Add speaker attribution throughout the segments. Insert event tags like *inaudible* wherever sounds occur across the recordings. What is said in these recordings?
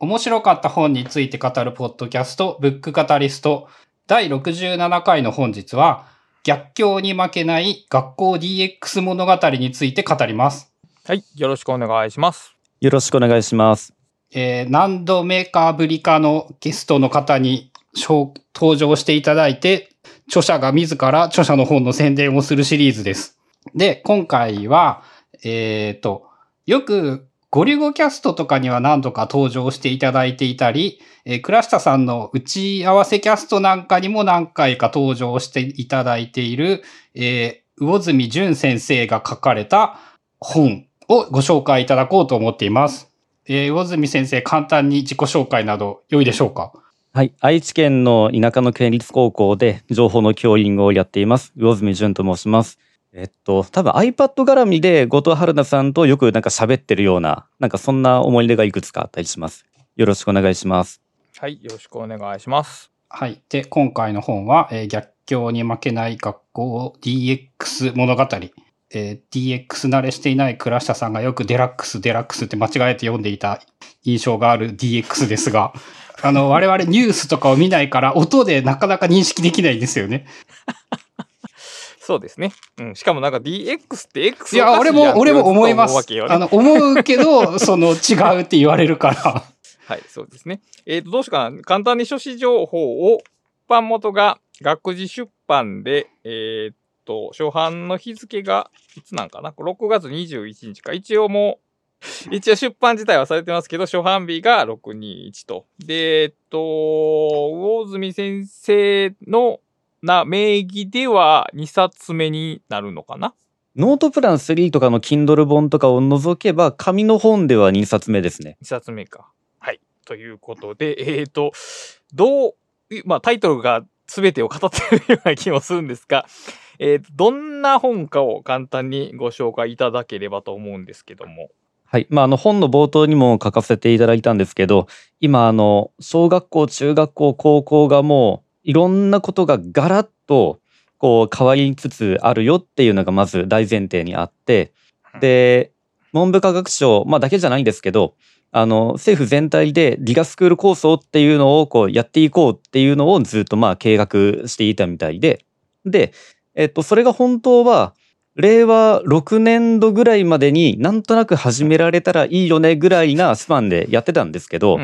Speaker 1: 面白かった本について語るポッドキャスト、ブックカタリスト、第67回の本日は、逆境に負けない学校 DX 物語について語ります。
Speaker 2: はい、よろしくお願いします。
Speaker 3: よろしくお願いします。
Speaker 1: えー何度目かぶりかのゲストの方に紹登場していただいて、著者が自ら著者の本の宣伝をするシリーズです。で、今回は、えっ、と、よくゴリゴキャストとかには何度か登場していただいていたり、えー倉下さんの打ち合わせキャストなんかにも何回か登場していただいている、えー魚住淳先生が書かれた本をご紹介いただこうと思っています。えー魚住先生、簡単に自己紹介など良いでしょうか？
Speaker 3: はい。愛知県の田舎の県立高校で情報の教員をやっています。魚住淳と申します。えっと、多分 iPad 絡みで後藤春菜さんとよくなんか喋ってるような、なんかそんな思い出がいくつかあったりします。よろしくお願いします。
Speaker 2: はい、よろしくお願いします。
Speaker 1: はい。で、今回の本は、えー逆境に負けない学校 DX 物語。えー DX 慣れしていない倉下さんがよくデラックス、デラックスって間違えて読んでいた印象がある DX ですが、あの、我々ニュースとかを見ないから音でなかなか認識できないんですよね。
Speaker 2: そうですね。うん、しかもなんか DX って X
Speaker 1: いや、俺も、俺も思いま *laughs*
Speaker 2: 思うわけよ。ね
Speaker 1: すあの、思うけど、その違うって言われるから。*laughs*
Speaker 2: はい、そうですね。えっ、と、どうしようかな。簡単に書誌情報を、版元が学士出版で、えっ、と、初版の日付が、いつなんかな ?6 月21日か。一応もう、一応出版自体はされてますけど、初版日が621と。で、えっ、と、魚住先生のな名義では2冊目になるのかな？
Speaker 3: ノートプラン3とかの Kindle 本とかを除けば、紙の本では2冊目ですね。
Speaker 2: 2冊目か。はい。ということで、えっ、と、どう、まあタイトルが全てを語っているような気もするんですが、えーとどんな本かを簡単にご紹介いただければと思うんですけども。
Speaker 3: はい。まあ、あの、本の冒頭にも書かせていただいたんですけど、今、あの、小学校、中学校、高校がもう、いろんなことがガラッと、こう、変わりつつあるよっていうのがまず大前提にあって、で、文部科学省、まあ、だけじゃないんですけど、あの、政府全体でリガスクール構想っていうのをこうやっていこうっていうのをずっとまあ計画していたみたいで、で、えっと、それが本当は、令和6年度ぐらいまでになんとなく始められたらいいよねぐらいなスパンでやってたんですけど、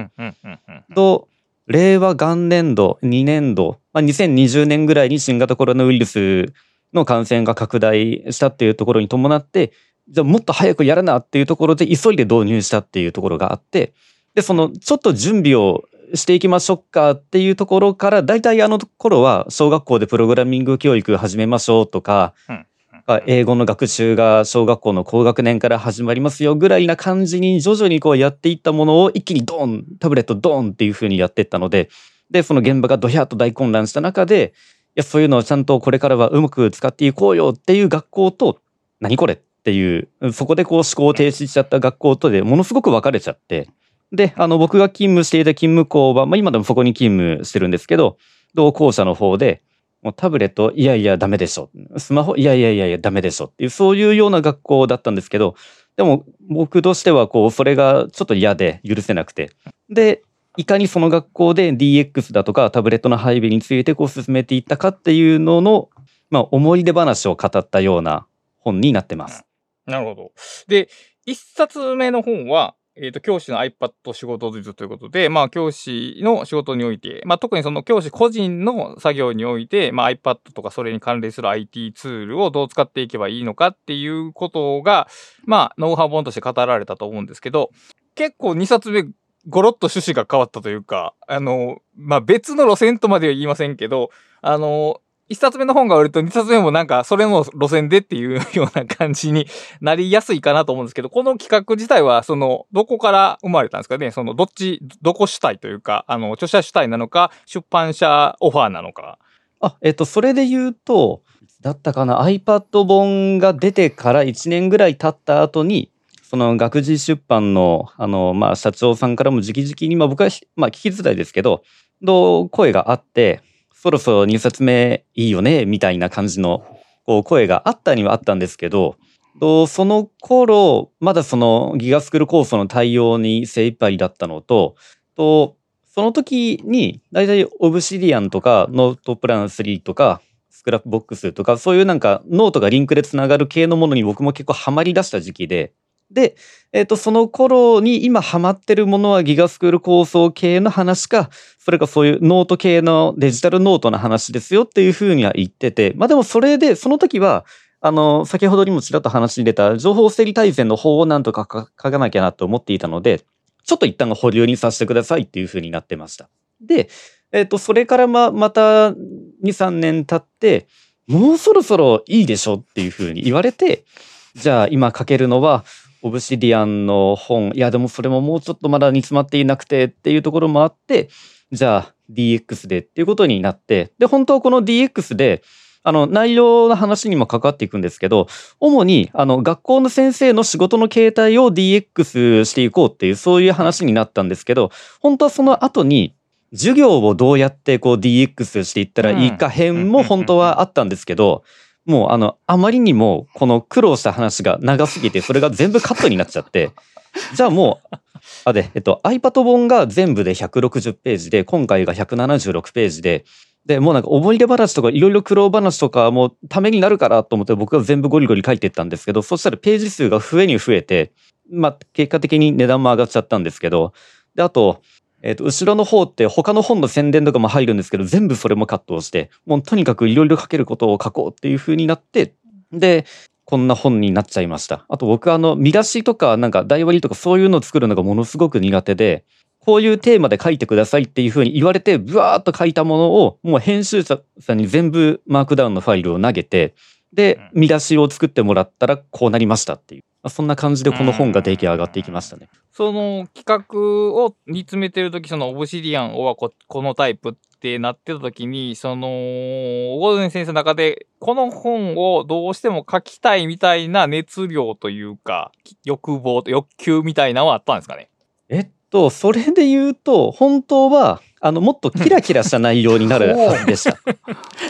Speaker 3: と、令和元年度、2年度、まあ、2020年ぐらいに新型コロナウイルスの感染が拡大したっていうところに伴って、じゃあもっと早くやらなっていうところで急いで導入したっていうところがあって、で、そのちょっと準備をしていきましょうかっていうところから、大体あの頃は小学校でプログラミング教育始めましょうとか、
Speaker 2: うん。
Speaker 3: 英語の学習が小学校の高学年から始まりますよぐらいな感じに徐々にこうやっていったものを一気にドーン、タブレットドーンっていう風にやっていったので、で、その現場がドヒャーと大混乱した中で、いや、そういうのをちゃんとこれからはうまく使っていこうよっていう学校と、何これっていう、そこでこう思考停止しちゃった学校とでものすごく分かれちゃって、で、あの、僕が勤務していた勤務校は、まあ今でもそこに勤務してるんですけど、同校舎の方で、もうタブレット、いやいや、ダメでしょ。スマホ、いやいやいやいや、ダメでしょ。っていう、そういうような学校だったんですけど、でも僕としては、こう、それがちょっと嫌で許せなくて。で、いかにその学校で DX だとかタブレットの配備についてこう進めていったかっていうのの、まあ、思い出話を語ったような本になってます。
Speaker 2: なるほど。で、一冊目の本は、えっ、と、教師の iPad 仕事術ということで、まあ、教師の仕事において、まあ、特にその教師個人の作業において、まあ、iPad とかそれに関連する IT ツールをどう使っていけばいいのかっていうことが、まあ、ノウハウ本として語られたと思うんですけど、結構2冊目、ゴロッと趣旨が変わったというか、あの、まあ、別の路線とまでは言いませんけど、あの、一冊目の本が売ると二冊目もなんかそれの路線でっていう *laughs* ような感じになりやすいかなと思うんですけど、この企画自体はそのどこから生まれたんですかね？そのどっち、どこ主体というか、あの、著者主体なのか、出版社オファーなのか。
Speaker 3: あ、えっと、それで言うと、だったかな、iPad 本が出てから1年ぐらい経った後に、その学士出版の、あの、まあ、社長さんからも直々に、まあ、僕は、まあ、聞きづらいですけど、の声があって、そろそろ2冊目いいよね、みたいな感じの、こう、声があったにはあったんですけど、その頃、まだそのギガスクール構想の対応に精一杯だったのと、と、その時に、だいたいオブシディアンとか、ノートプラン3とか、Scrapbox とか、そういうなんかノートがリンクでつながる系のものに僕も結構ハマり出した時期で、で、えっ、と、その頃に今ハマってるものは GIGAスクール構想系の話か、それかそういうノート系のデジタルノートの話ですよっていうふうには言ってて、まあでもそれで、その時は、あの、先ほどにもちらっと話に出た情報整理大全の方をなんとか書かなきゃなと思っていたので、ちょっと一旦保留にさせてくださいっていう風になってました。で、えっ、と、それからま、また2、3年経って、もうそろそろいいでしょっていう風に言われて、じゃあ今書けるのは、オブシディアンの本、いやでもそれももうちょっとまだ煮詰まっていなくてっていうところもあって、じゃあ DX でっていうことになって、で、本当はこの DX で、あの、内容の話にも関わっていくんですけど、主に、あの、学校の先生の仕事の形態を DX していこうっていう、そういう話になったんですけど、本当はその後に、授業をどうやってこう DX していったらいいか編も本当はあったんですけど、もうあの、あまりにもこの苦労した話が長すぎて、それが全部カットになっちゃって、じゃあもう、あ、で、えっと、iPad 本が全部で160ページで、今回が176ページで、で、もうなんか思い出話とかいろいろ苦労話とかもためになるからと思って僕が全部ゴリゴリ書いていったんですけど、そしたらページ数が増えに増えて、まあ結果的に値段も上がっちゃったんですけど、で、あと、えっ、と、後ろの方って他の本の宣伝とかも入るんですけど、全部それもカットをして、もうとにかくいろいろ書けることを書こうっていう風になって、で、こんな本になっちゃいました。あと僕あの、見出しとかなんか台割りとかそういうのを作るのがものすごく苦手で、こういうテーマで書いてくださいっていうふうに言われて、ブワーっと書いたものを、もう編集者さんに全部マークダウンのファイルを投げて、で、見出しを作ってもらったらこうなりましたっていう。そんな感じでこの本が出来上がっていきましたね。
Speaker 2: その企画を煮詰めてるとき、そのオブシディアンはここのタイプってなってたときに、その、ゴールデン先生の中で、この本をどうしても書きたいみたいな熱量というか、欲望、欲求みたいなのはあったんですかね？
Speaker 3: えっと、それで言うと、本当は、あの、もっとキラキラした内容になるはずでした。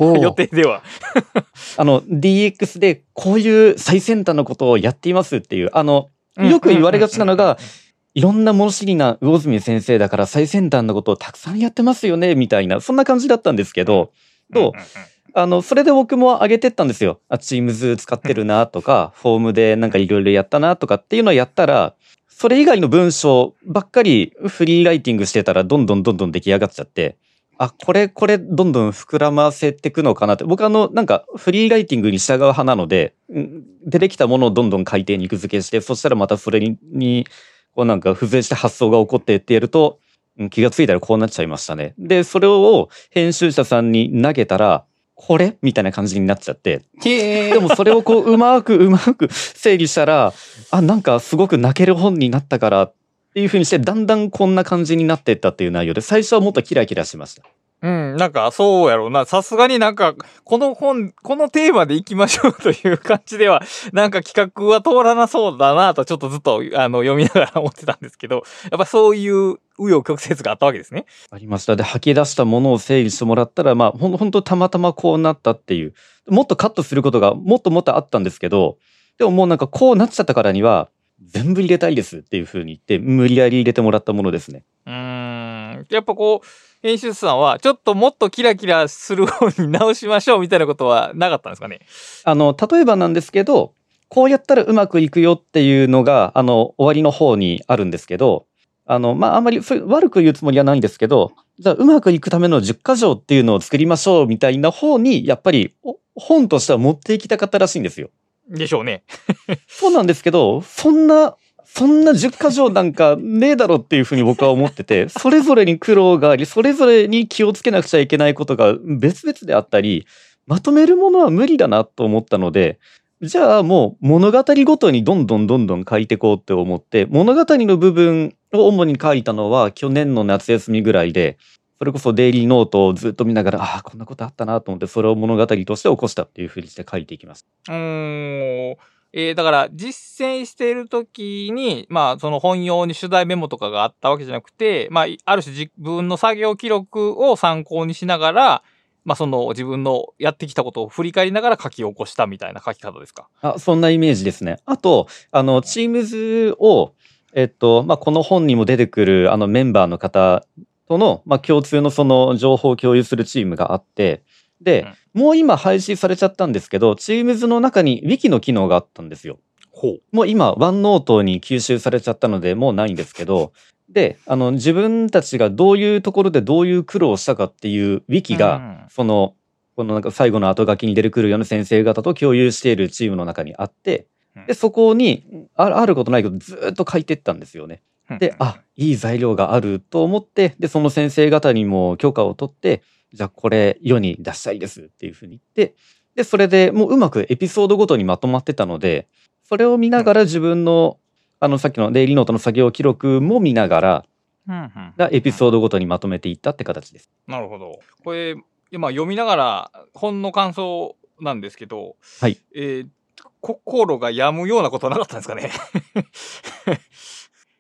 Speaker 2: 予定では。*laughs*
Speaker 3: あの、DX でこういう最先端のことをやっていますっていう、あの、よく言われがちなのが、いろんな物知りな魚住先生だから最先端のことをたくさんやってますよね、みたいな、そんな感じだったんですけど、と、あの、それで僕も上げてったんですよ。あ、チームズ使ってるなとか、フォームでなんかいろいろやったなとかっていうのをやったら、それ以外の文章ばっかりフリーライティングしてたらどんどんどんどん出来上がっちゃって、あ、これ、これ、どんどん膨らませていくのかなって。僕あの、なんか、フリーライティングに従う派なので、出てきたものをどんどん海底に肉付けして、そしたらまたそれに、にこうなんか、付随して発想が起こってってやると、気がついたらこうなっちゃいましたね。で、それを編集者さんに投げたら、これ？みたいな感じになっちゃって。でもそれをこう、うまくうまく整理したら、あ、なんかすごく泣ける本になったからっていうふうにして、だんだんこんな感じになっていったっていう内容で、最初はもっとキラキラしました。
Speaker 2: うん、なんか、そうやろうな。さすがになんか、この本、このテーマで行きましょうという感じでは、なんか企画は通らなそうだなと、ちょっとずっと、あの、読みながら思ってたんですけど、やっぱそういう、紆余曲折があったわけですね。
Speaker 3: ありました。で、吐き出したものを整理してもらったら、まあ、ほん、ほんとたまたまこうなったっていう。もっとカットすることがもっともっとあったんですけど、でももうなんかこうなっちゃったからには、全部入れたいですっていうふうに言って、無理やり入れてもらったものですね。
Speaker 2: うん。やっぱこう、編集さんは、ちょっともっとキラキラする方に直しましょうみたいなことはなかったんですかね？
Speaker 3: あの、例えばなんですけど、こうやったらうまくいくよっていうのが、あの、終わりの方にあるんですけど、あの、まあ、あんまり悪く言うつもりはないんですけど、じゃあうまくいくための10箇条っていうのを作りましょうみたいな方に、やっぱり本としては持っていきたかったらしいんですよ。
Speaker 2: でしょうね。
Speaker 3: そうなんですけど、そんなそんな10箇条なんかねえだろっていうふうに僕は思ってて、*laughs* それぞれに苦労があり、それぞれに気をつけなくちゃいけないことが別々であったり、まとめるものは無理だなと思ったので、じゃあもう物語ごとにどんどんどんどん書いていこうって思って、物語の部分を主に書いたのは去年の夏休みぐらいで、それこそデイリーノートをずっと見ながら、ああ、こんなことあったなと思って、それを物語として起こしたっていうふうにして書いていきます。
Speaker 2: うーん。えー、だから実践している時に、まあその本用に取材メモとかがあったわけじゃなくて、まあある種自分の作業記録を参考にしながら、まあその自分のやってきたことを振り返りながら書き起こしたみたいな書き方ですか？
Speaker 3: あ、そんなイメージですね。あと、あの、チームズを、えっと、まあ、この本にも出てくるあのメンバーの方との、まあ、共通のその情報を共有するチームがあって、で、もう今廃止されちゃったんですけど、Teams の中に Wiki の機能があったんですよ。
Speaker 2: ほう。
Speaker 3: もう今、ワンノートに吸収されちゃったので、もうないんですけど、で、あの、自分たちがどういうところでどういう苦労をしたかっていうウィキが、
Speaker 2: うん
Speaker 3: その、このなんか最後の後書きに出てくるような先生方と共有しているチームの中にあって
Speaker 2: うん、
Speaker 3: で、そこに、ああることないことずーっと書いてったんですよね。で、あ、いい材料があると思って、で、その先生方にも許可を取って、じゃあこれ世に出したいですっていうふうに言って、で、それでもううまくエピソードごとにまとまってたので、それを見ながら自分の、あの、さっきのデイリーノートの作業記録も見ながら、がエピソードごとにまとめていったって形です。
Speaker 2: なるほど。これ、今読みながら本の感想なんですけど、
Speaker 3: はい。
Speaker 2: えー心が病むようなことはなかったんですかね？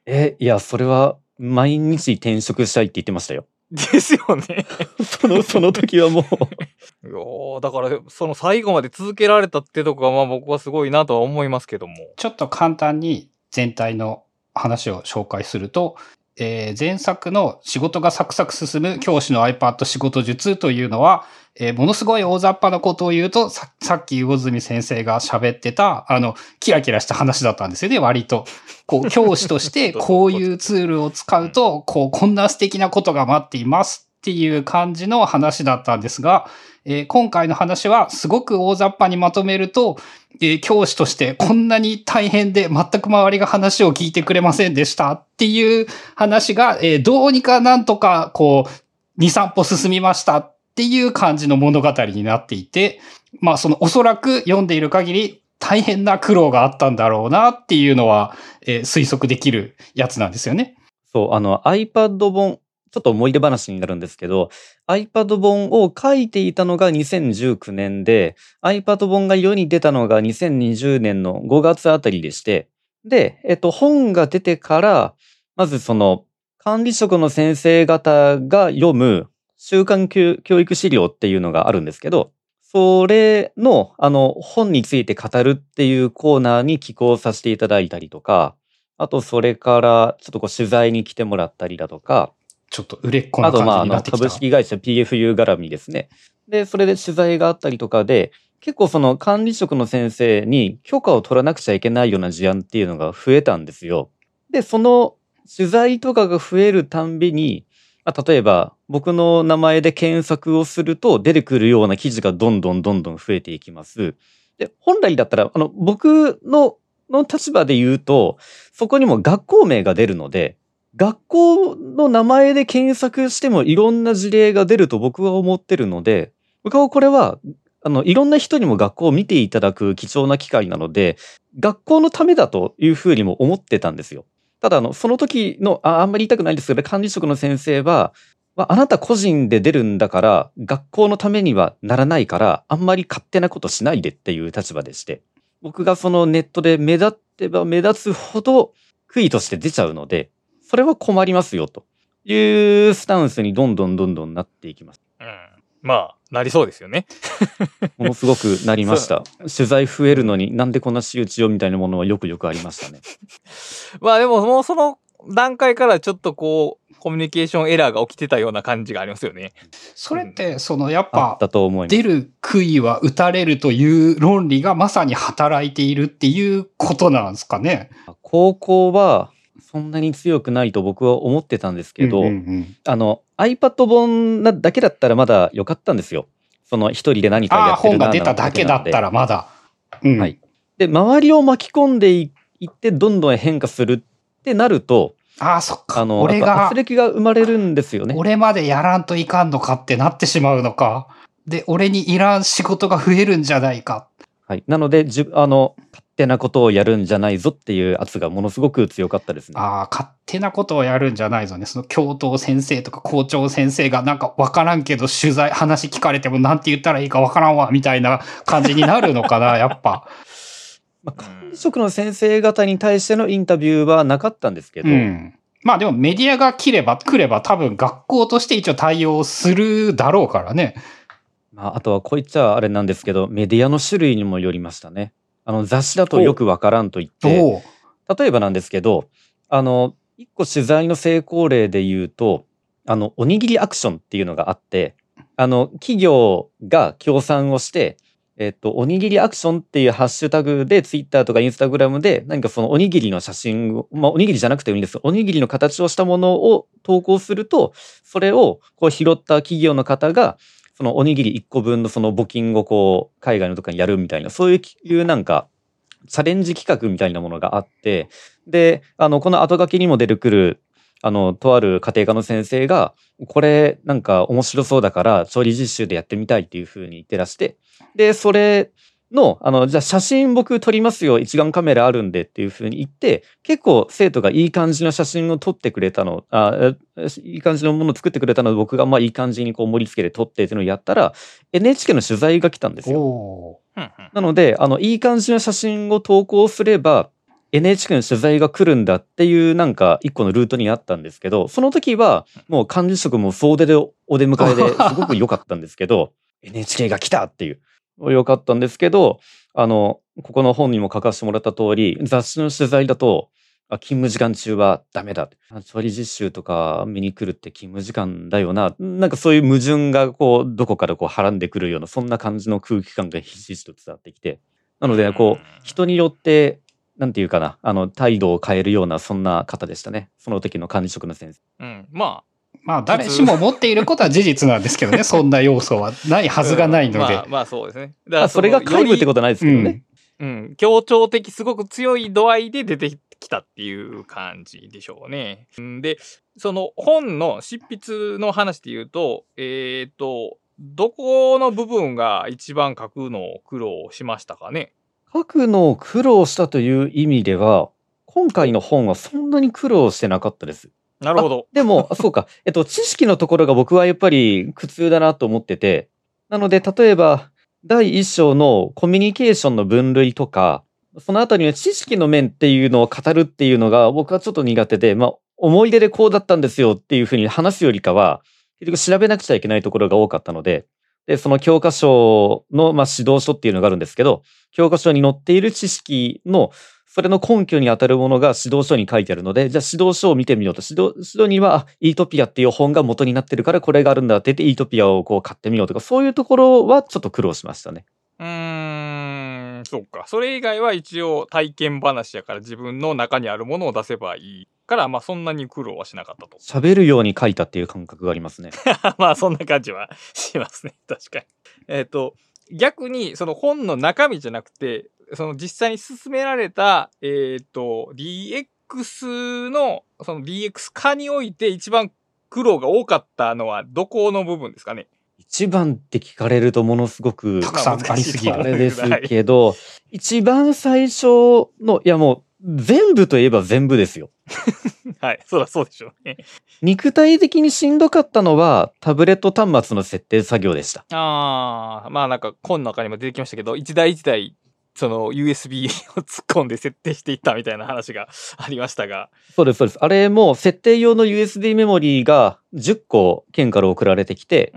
Speaker 3: え、いや、それは毎日転職したいって言ってましたよ。*laughs*
Speaker 2: ですよね。*laughs*
Speaker 3: その、その時はもう。*laughs*
Speaker 2: いやーだから、その最後まで続けられたってとこが、まあ僕はすごいなとは思いますけども。
Speaker 1: ちょっと簡単に全体の話を紹介すると、えー前作の仕事がサクサク進む教師の iPad 仕事術というのは、えーものすごい大雑把なことを言うと、ささっき魚住先生が喋ってた、あの、キラキラした話だったんですよね、割と。こう、*laughs* 教師としてこういうツールを使うと、こう、こんな素敵なことが待っていますっていう感じの話だったんですが、えー今回の話はすごく大雑把にまとめると、えー教師としてこんなに大変で全く周りが話を聞いてくれませんでしたっていう話が、えーどうにかなんとかこう、2、3歩進みましたっていう感じの物語になっていて、まあそのおそらく読んでいる限り大変な苦労があったんだろうなっていうのは、えー推測できるやつなんですよね。
Speaker 3: そう、あの iPad 本、ちょっと思い出話になるんですけど、iPad 本を書いていたのが2019年で、iPad 本が世に出たのが2020年の5月あたりでして、で、えっと、本が出てから、まずその、管理職の先生方が読む週刊教教育資料っていうのがあるんですけど、それの、あの、本について語るっていうコーナーに寄稿させていただいたりとか、あと、それから、ちょっとこう、取材に来てもらったりだとか、
Speaker 1: ちょっと売れっ子な
Speaker 3: あと、まあ、あの、
Speaker 1: 感じになってきた。
Speaker 3: 株式会社 PFU 絡みですね。で、それで取材があったりとかで、結構その管理職の先生に許可を取らなくちゃいけないような事案っていうのが増えたんですよ。で、その取材とかが増えるたんびに、まあ、例えば僕の名前で検索をすると出てくるような記事がどんどんどんどん増えていきます。で、本来だったら、あの、僕のの立場で言うと、そこにも学校名が出るので、学校の名前で検索してもいろんな事例が出ると僕は思ってるので、僕はこれは、あの、いろんな人にも学校を見ていただく貴重な機会なので、学校のためだというふうにも思ってたんですよ。ただ、あの、その時の、ああんまり言いたくないんですけど、管理職の先生は、まあ、あなた個人で出るんだから、学校のためにはならないから、あんまり勝手なことしないでっていう立場でして、僕がそのネットで目立ってば目立つほど、悔いとして出ちゃうので、それは困りますよ、というスタンスにどんどんどんどんなっていきます。
Speaker 2: うん。まあ、なりそうですよね。*laughs*
Speaker 3: ものすごくなりました。取材増えるのになんでこんな仕打ちをみたいなものはよくよくありましたね。*laughs*
Speaker 2: まあでも、もうその段階からちょっとこう、コミュニケーションエラーが起きてたような感じがありますよね。
Speaker 1: それって、そのやっぱ、
Speaker 3: たと思います。
Speaker 1: 出る杭は打たれるという論理がまさに働いているっていうことなんですかね？
Speaker 3: 高校はそんなに強くないと僕は思ってたんですけど、
Speaker 1: うんうんうん
Speaker 3: あの iPad 本なだけだったらまだ良かったんですよ。その一人で何かやってるな
Speaker 1: 本が出ただけだった
Speaker 3: ら。
Speaker 1: らまだ。うん
Speaker 3: はいで、周りを巻き込んでいいってどんどん変化するってなると、
Speaker 1: ああ、そっか。
Speaker 3: あの、
Speaker 1: 俺が
Speaker 3: 圧、力が生まれるんですよね。
Speaker 1: 俺までやらんといかんのかってなってしまうのか。で、俺にいらん仕事が増えるんじゃないか。
Speaker 3: はい。なので、じゅあの、勝手なことをやるんじゃないぞっていう圧がものすごく強かったですね。
Speaker 1: ああ、勝手なことをやるんじゃないぞね。その教頭先生とか校長先生がなんかわからんけど取材、話聞かれてもなんて言ったらいいかわからんわ、みたいな感じになるのかな、*laughs* やっぱ。
Speaker 3: まあ、管理職の先生方に対してのインタビューはなかったんですけど、
Speaker 1: うん。まあでもメディアが切れば来れば多分学校として一応対応するだろうからね。
Speaker 3: まあ、あとはこう言っちゃあれなんですけど、メディアの種類にもよりましたね。あの雑誌だとよくわからんと言って、例えばなんですけど、あの、一個取材の成功例で言うと、あの、おにぎりアクションっていうのがあって、あの、企業が協賛をして、えっと、おにぎりアクションっていうハッシュタグで、ツイッターとかインスタグラムで、何かそのおにぎりの写真を、まあ、おにぎりじゃなくてもいいんです。おにぎりの形をしたものを投稿すると、それをこう拾った企業の方が、そのおにぎり1個分のその募金をこう、海外のとかにやるみたいな、そういうなんか、チャレンジ企画みたいなものがあって、で、あの、この後書きにも出てくる、あの、とある家庭科の先生が、これなんか面白そうだから調理実習でやってみたいっていうふうに言ってらして、で、それの、あの、じゃあ写真僕撮りますよ、一眼カメラあるんでっていう風に言って、結構生徒がいい感じの写真を撮ってくれたの、あえいい感じのものを作ってくれたので、僕がまあいい感じにこう盛り付けて撮ってっていうのをやったら、NHK の取材が来たんですよ。なので、あの、いい感じの写真を投稿すれば、NHK の取材が来るんだっていうなんか一個のルートにあったんですけど、その時はもう管理職も総出でお出迎えですごく良かったんですけど、NHK が来たっていう。良かったんですけど、あの、ここの本にも書かせてもらった通り、雑誌の取材だと、あ勤務時間中はダメだ。調理実習とか見に来るって勤務時間だよな。なんかそういう矛盾がこう、どこからこう、はらんでくるような、そんな感じの空気感がひしひしと伝わってきて。なので、こう、人によって、なんていうかな、あの、態度を変えるような、そんな方でしたね。その時の管理職の先生。
Speaker 2: うん。ま
Speaker 1: まあ、誰しも持っていることは事実なんですけどね、*laughs* そんな要素はない
Speaker 2: あ。
Speaker 1: はずがないので
Speaker 2: まあ、。まあそうですね。だ
Speaker 3: あそれが皆無ってこととないですけどね。
Speaker 1: うん
Speaker 2: うん。協調的すごく強い度合いで出てきたっていう感じでしょうね。うんで、その本の執筆の話で言うと、えっ、と、どこの部分が一番書くのを苦労しましたかね？
Speaker 3: 書くのを苦労したという意味では、今回の本はそんなに苦労してなかったです。
Speaker 2: なるほど。
Speaker 3: でも、そうか。えっと、知識のところが僕はやっぱり苦痛だなと思ってて、なので、例えば、第一章のコミュニケーションの分類とか、そのあたりの知識の面っていうのを語るっていうのが僕はちょっと苦手で、まあ、思い出でこうだったんですよっていうふうに話すよりかは、結局調べなくちゃいけないところが多かったので、で、その教科書の、まあ、指導書っていうのがあるんですけど、教科書に載っている知識のそれの根拠に当たるものが指導書に書いてあるので、じゃあ指導書を見てみようと。指導指導には、あイートピアっていう本が元になってるから、これがあるんだって言って、イートピアをこう買ってみようとか、そういうところはちょっと苦労しましたね。
Speaker 2: うーん、そうか。それ以外は一応体験話やから自分の中にあるものを出せばいいから、まあそんなに苦労はしなかったと。
Speaker 3: 喋るように書いたっていう感覚がありますね。*laughs*
Speaker 2: まあそんな感じはしますね。確かに。えっ、と、逆にその本の中身じゃなくて、その実際に進められた、えっ、と、DX の、その DX 化において一番苦労が多かったのはどこの部分ですかね？
Speaker 3: 一番って聞かれるとものすごく
Speaker 1: たくさんありすぎる
Speaker 3: あれですけど、一番最初の、いやもう、全部といえば全部ですよ。*laughs*
Speaker 2: はい。そらそうでしょうね。
Speaker 3: 肉体的にしんどかったのは、タブレット端末の設定作業でした。
Speaker 2: ああ、まあなんか本の中にも出てきましたけど、一台一台、その USB を *laughs* 突っ込んで設定していったみたいな話が *laughs* ありましたが。
Speaker 3: そうです、そうです。あれも設定用の USB メモリーが10個県から送られてきて。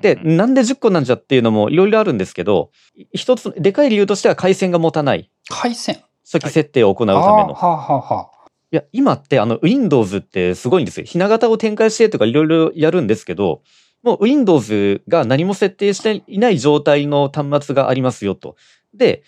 Speaker 3: で、なんで10個なんじゃっていうのもいろいろあるんですけど、一つ、でかい理由としては回線が持たない。
Speaker 1: 回線？
Speaker 3: 初期設定を行うための。
Speaker 1: はあ、はあはあ、
Speaker 3: いや、今ってあの Windows ってすごいんですよ。ひな形を展開してとかいろいろやるんですけど、もう Windows が何も設定していない状態の端末がありますよと。で
Speaker 2: うん、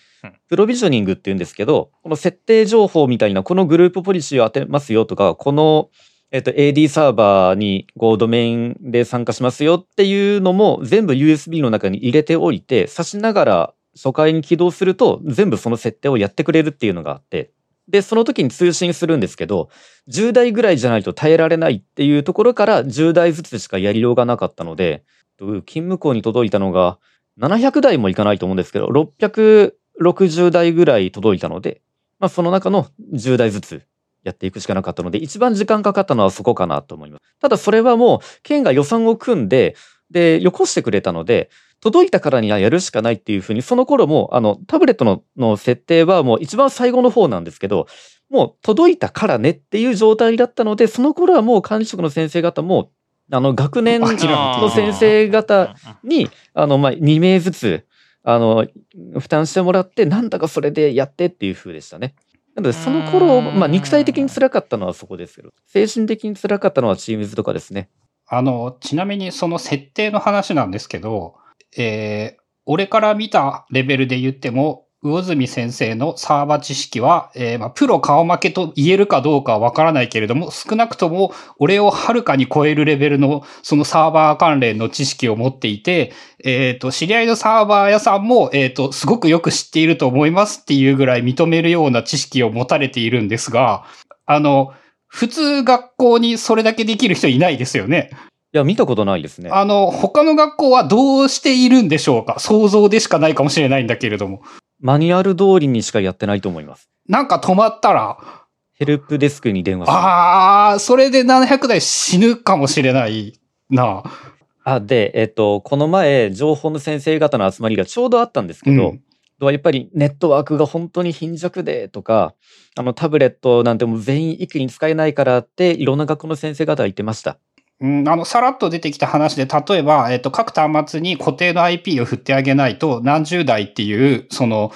Speaker 3: プロビジョニングって言うんですけど、この設定情報みたいな、このグループポリシーを当てますよとか、この、えっと、AD サーバーにこうドメインで参加しますよっていうのも全部 USB の中に入れておいて、差しながら初回に起動すると全部その設定をやってくれるっていうのがあって、で、その時に通信するんですけど、10台ぐらいじゃないと耐えられないっていうところから10台ずつしかやりようがなかったので、勤務校に届いたのが700台もいかないと思うんですけど、6 660台ぐらい届いたので、まあその中の10台ずつやっていくしかなかったので、一番時間かかったのはそこかなと思います。ただそれはもう、県が予算を組んで、で、よこしてくれたので、届いたからにはやるしかないっていうふうに、その頃も、あの、タブレットのの設定はもう一番最後の方なんですけど、もう届いたからねっていう状態だったので、その頃はもう管理職の先生方も、あの、学年の先生方に、あの、まあ、2名ずつ、あの、負担してもらって、なんだかそれでやってっていう風でしたね。なので、その頃、まあ、肉体的に辛かったのはそこですけど、精神的に辛かったのはチームズとかですね。
Speaker 1: あの、ちなみにその設定の話なんですけど、えー、俺から見たレベルで言っても、魚住先生のサーバー知識は、えーまあ、プロ顔負けと言えるかどうかはわからないけれども、少なくとも俺をはるかに超えるレベルのそのサーバー関連の知識を持っていて、えっ、と、知り合いのサーバー屋さんも、えっ、と、すごくよく知っていると思いますっていうぐらい認めるような知識を持たれているんですが、あの、普通学校にそれだけできる人いないですよね。
Speaker 3: いや、見たことないですね。
Speaker 1: あの、他の学校はどうしているんでしょうか？想像でしかないかもしれないんだけれども。
Speaker 3: マニュアル通りにしかやってないと思います。
Speaker 1: なんか止まったら、
Speaker 3: ヘルプデスクに電話する。
Speaker 1: ああ、それで700台死ぬかもしれないな。
Speaker 3: あ、で、えっと、この前、情報の先生方の集まりがちょうどあったんですけど、
Speaker 1: うん
Speaker 3: やっぱりネットワークが本当に貧弱でとか、あのタブレットなんてもう全員一気に使えないからって、いろんな学校の先生方が言ってました。
Speaker 1: うん、あの、さらっと出てきた話で、例えば、えっと、各端末に固定の IP を振ってあげないと、何十台っていう、その、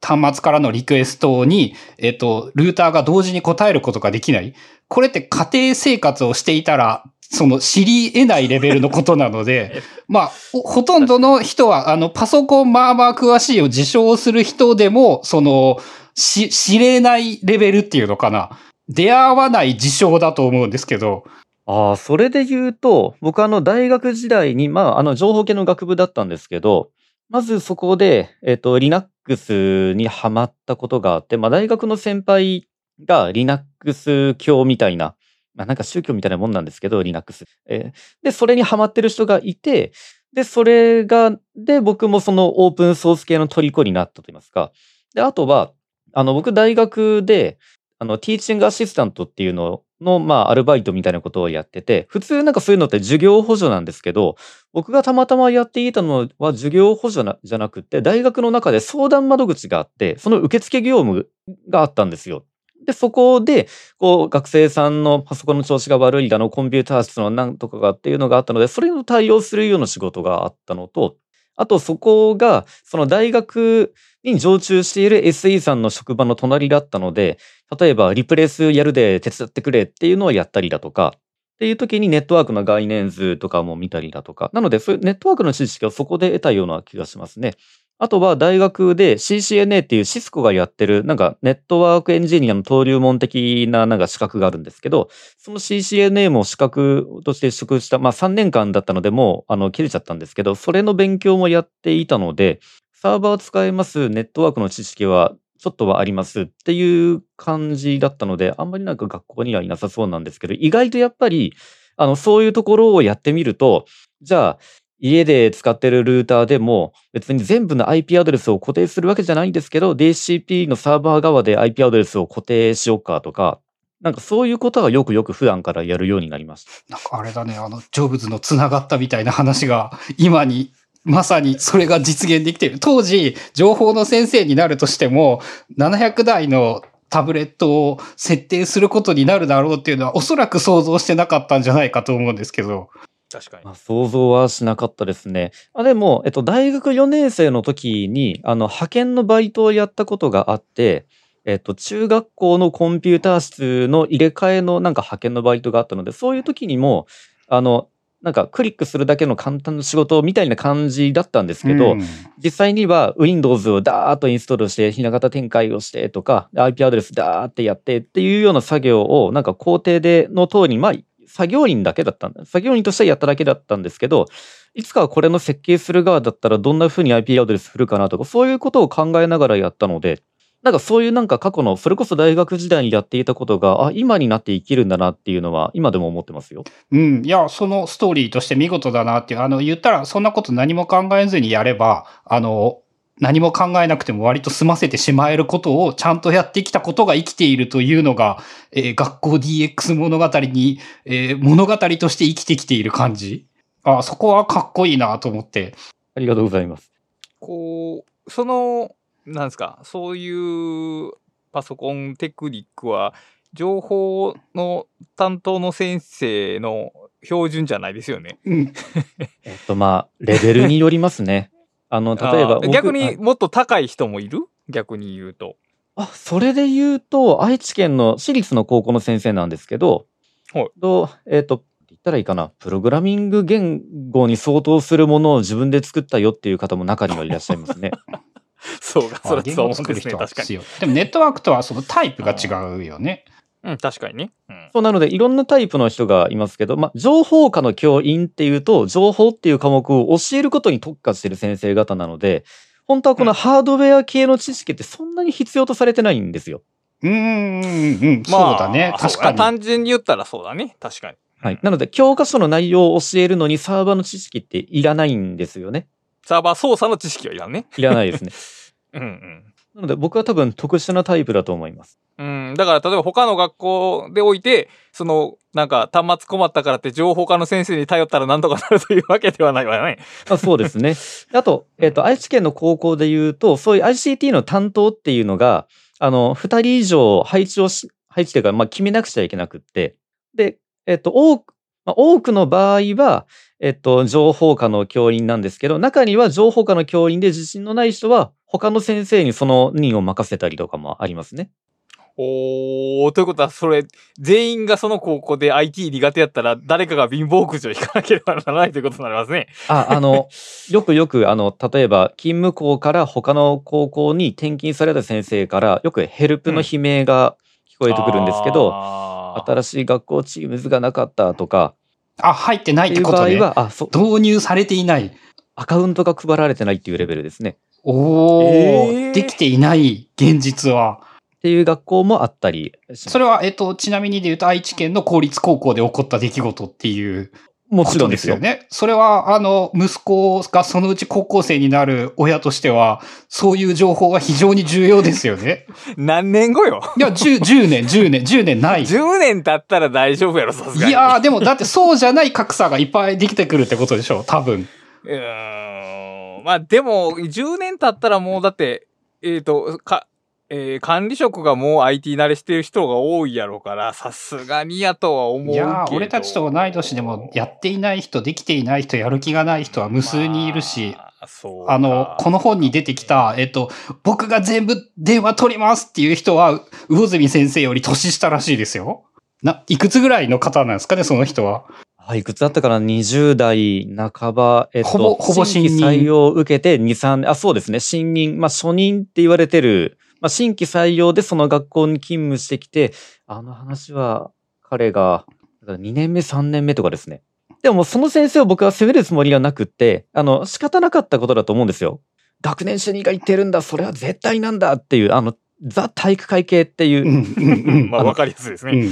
Speaker 1: 端末からのリクエストに、えっと、ルーターが同時に答えることができない。これって家庭生活をしていたら、その知り得ないレベルのことなので、*laughs* まあ、ほほとんどの人は、あの、パソコンまあまあ詳しいを自称する人でも、その、し、知れないレベルっていうのかな。出会わない事象だと思うんですけど、
Speaker 3: ああ、それで言うと、僕あの大学時代に、まあ、あの情報系の学部だったんですけど、まずそこで、えっ、と、Linux にハマったことがあって、まあ、大学の先輩が Linux 教みたいな、まあ、なんか宗教みたいなもんなんですけど、Linux。えーで、それにハマってる人がいて、で、それが、で、僕もそのオープンソース系の虜になったと言いますか。で、あとは、あの、僕大学で、あの、ティーチングアシスタントっていうのの、まあ、アルバイトみたいなことをやってて、普通なんかそういうのって授業補助なんですけど、僕がたまたまやっていたのは授業補助なじゃなくて、大学の中で相談窓口があって、その受付業務があったんですよ。で、そこで、こう、学生さんのパソコンの調子が悪いだの、コンピューター室のなんとかがっていうのがあったので、それを対応するような仕事があったのと、あとそこが、その大学に常駐している SE さんの職場の隣だったので、例えばリプレイスやるで手伝ってくれっていうのをやったりだとか、っていう時にネットワークの概念図とかも見たりだとか、なのでそういうネットワークの知識をそこで得たような気がしますね。あとは大学で CCNA っていうシスコがやってるなんかネットワークエンジニアの登竜門的ななんか資格があるんですけど、その CCNA も資格として取得した、まあ3年間だったのでもうあの切れちゃったんですけど、それの勉強もやっていたので、サーバー使えます、ネットワークの知識はちょっとはありますっていう感じだったので、あんまりなんか学校にはいなさそうなんですけど、意外とやっぱり、あの、そういうところをやってみると、じゃあ、家で使ってるルーターでも別に全部の IP アドレスを固定するわけじゃないんですけど、DCP のサーバー側で IP アドレスを固定しようかとか、なんかそういうことはよくよく普段からやるようになりました。
Speaker 1: なんかあれだね、あの、ジョブズの繋がったみたいな話が、今に、まさにそれが実現できている。当時、情報の先生になるとしても、700台のタブレットを設定することになるだろうっていうのは、おそらく想像してなかったんじゃないかと思うんですけど。
Speaker 2: 確かに
Speaker 3: ま。あ、想像はしなかったですね。あでも、えっと、大学4年生の時に、あの、派遣のバイトをやったことがあって、えっと、中学校のコンピューター室の入れ替えのなんか派遣のバイトがあったので、そういう時にも、あの、なんかクリックするだけの簡単な仕事みたいな感じだったんですけど、
Speaker 1: うん
Speaker 3: 実際には Windows をダーッとインストールして、ひな形展開をしてとか、IP アドレスダーってやってっていうような作業を、なんか工程での通り、まあ、作業員だけだったんだ。作業員としてやっただけだったんですけど、いつかはこれの設計する側だったらどんな風に IP アドレス振るかなとか、そういうことを考えながらやったので、なんかそういうなんか過去の、それこそ大学時代にやっていたことが、あ、今になって生きるんだなっていうのは、今でも思ってますよ。
Speaker 1: うん。いや、そのストーリーとして見事だなっていう。あの、言ったら、そんなこと何も考えずにやれば、あの、何も考えなくても割と済ませてしまえることをちゃんとやってきたことが生きているというのが、えー学校 DX 物語に、えー物語として生きてきている感じ。あそこはかっこいいなと思って。
Speaker 3: ありがとうございます。
Speaker 2: こう、その、なんですか、そういうパソコンテクニックは、情報の担当の先生の標準じゃないですよね。
Speaker 1: うん。*laughs*
Speaker 3: えっと、まあ、レベルによりますね。あの、例えば
Speaker 2: 逆にもっと高い人もいる？逆に言うと。
Speaker 3: あ、それで言うと、愛知県の私立の高校の先生なんですけど、
Speaker 2: はい
Speaker 3: とえっ、と、言ったらいいかな、プログラミング言語に相当するものを自分で作ったよっていう方も中にはいらっしゃいますね。*laughs*
Speaker 2: そうか、それそう思うん
Speaker 1: 語作る人は
Speaker 2: ですね。確かに。
Speaker 1: でもネットワークとはそのタイプが違うよね。
Speaker 2: うん、確かにね。うん。
Speaker 3: そうなので、いろんなタイプの人がいますけど、まあ、情報科の教員っていうと、情報っていう科目を教えることに特化してる先生方なので、本当はこのハードウェア系の知識ってそんなに必要とされてないんですよ。
Speaker 1: うーん、うん、そうだね。確かに。
Speaker 2: 単純に言ったらそうだね。確かに。
Speaker 3: はい。なので、教科書の内容を教えるのにサーバーの知識っていらないんですよね。
Speaker 2: サーバー操作の知識はいらんね。
Speaker 3: いらないですね。*laughs*
Speaker 2: うんうん。
Speaker 3: なので、僕は多分特殊なタイプだと思います。
Speaker 2: うん。だから、例えば他の学校でおいて、その、なんか、端末困ったからって情報科の先生に頼ったらなんとかなるというわけではないわね。
Speaker 3: あそうですね。*laughs* あと、えっ、と、愛知県の高校で言うと、そういう ICT の担当っていうのが、あの、二人以上配置をし、配置というか、まあ、決めなくちゃいけなくって。で、えっ、と、多く、まあ、多くの場合は、えっ、と、情報科の教員なんですけど、中には情報科の教員で自信のない人は、他の先生にその任を任せたりとかもありますね。
Speaker 2: おー、ということは、それ、全員がその高校で IT 苦手やったら、誰かが貧乏くじを引かなければならないということになりますね。
Speaker 3: あ、あの、*laughs* よくよく、あの、例えば、勤務校から他の高校に転勤された先生から、よくヘルプの悲鳴が聞こえてくるんですけど、
Speaker 2: あー
Speaker 3: 新しい学校チームズがなかったとか、
Speaker 1: あ、入ってない
Speaker 3: っいう
Speaker 1: っててことね。
Speaker 3: 場合は、あ、そう、
Speaker 1: 導入されていない。
Speaker 3: アカウントが配られてないっていうレベルですね。
Speaker 1: おー、
Speaker 2: えー
Speaker 1: できていない現実は。
Speaker 3: っていう学校もあったり
Speaker 1: それは、えっと、ちなみにで言うと愛知県の公立高校で起こった出来事っていう
Speaker 3: もちろんですすよ。
Speaker 1: ね。それは、あの、息子がそのうち高校生になる親としては、そういう情報が非常に重要ですよね。*laughs*
Speaker 2: 何年後よ。
Speaker 1: いや、10, 10年、10年、10年ない。
Speaker 2: 10年経ったら大丈夫やろ、さすがに。
Speaker 1: いやー、でもだってそうじゃない格差がいっぱいできてくるってことでしょ、多分。
Speaker 2: うーん。まあでも、10年経ったらもうだって、えっ、と、か、えー管理職がもう IT 慣れしてる人が多いやろから、さすがにやとは思うけど。
Speaker 1: いやー、俺たちと同い年でもやっていない人、できていない人、やる気がない人は無数にいるし、
Speaker 2: まあ、そうか
Speaker 1: あの、この本に出てきた、えっと、僕が全部電話取りますっていう人は、魚住先生より年下らしいですよ。な、いくつぐらいの方なんですかね、その人は。
Speaker 3: あいくつだったかな ?20 代半ば、えっと、
Speaker 1: ほぼほぼ新
Speaker 3: 規採用を受けて2、3年、あ、そうですね、新任、まあ初任って言われてる、まあ新規採用でその学校に勤務してきて、あの話は彼が、2年目、3年目とかですね。でももうその先生を僕は責めるつもりはなくって、あの、仕方なかったことだと思うんですよ。学年主任が言ってるんだ、それは絶対なんだっていう、あの、ザ体育会系っていう、
Speaker 1: うん、うん、うん。*laughs*
Speaker 2: まあわかりやすいですね。
Speaker 1: うん。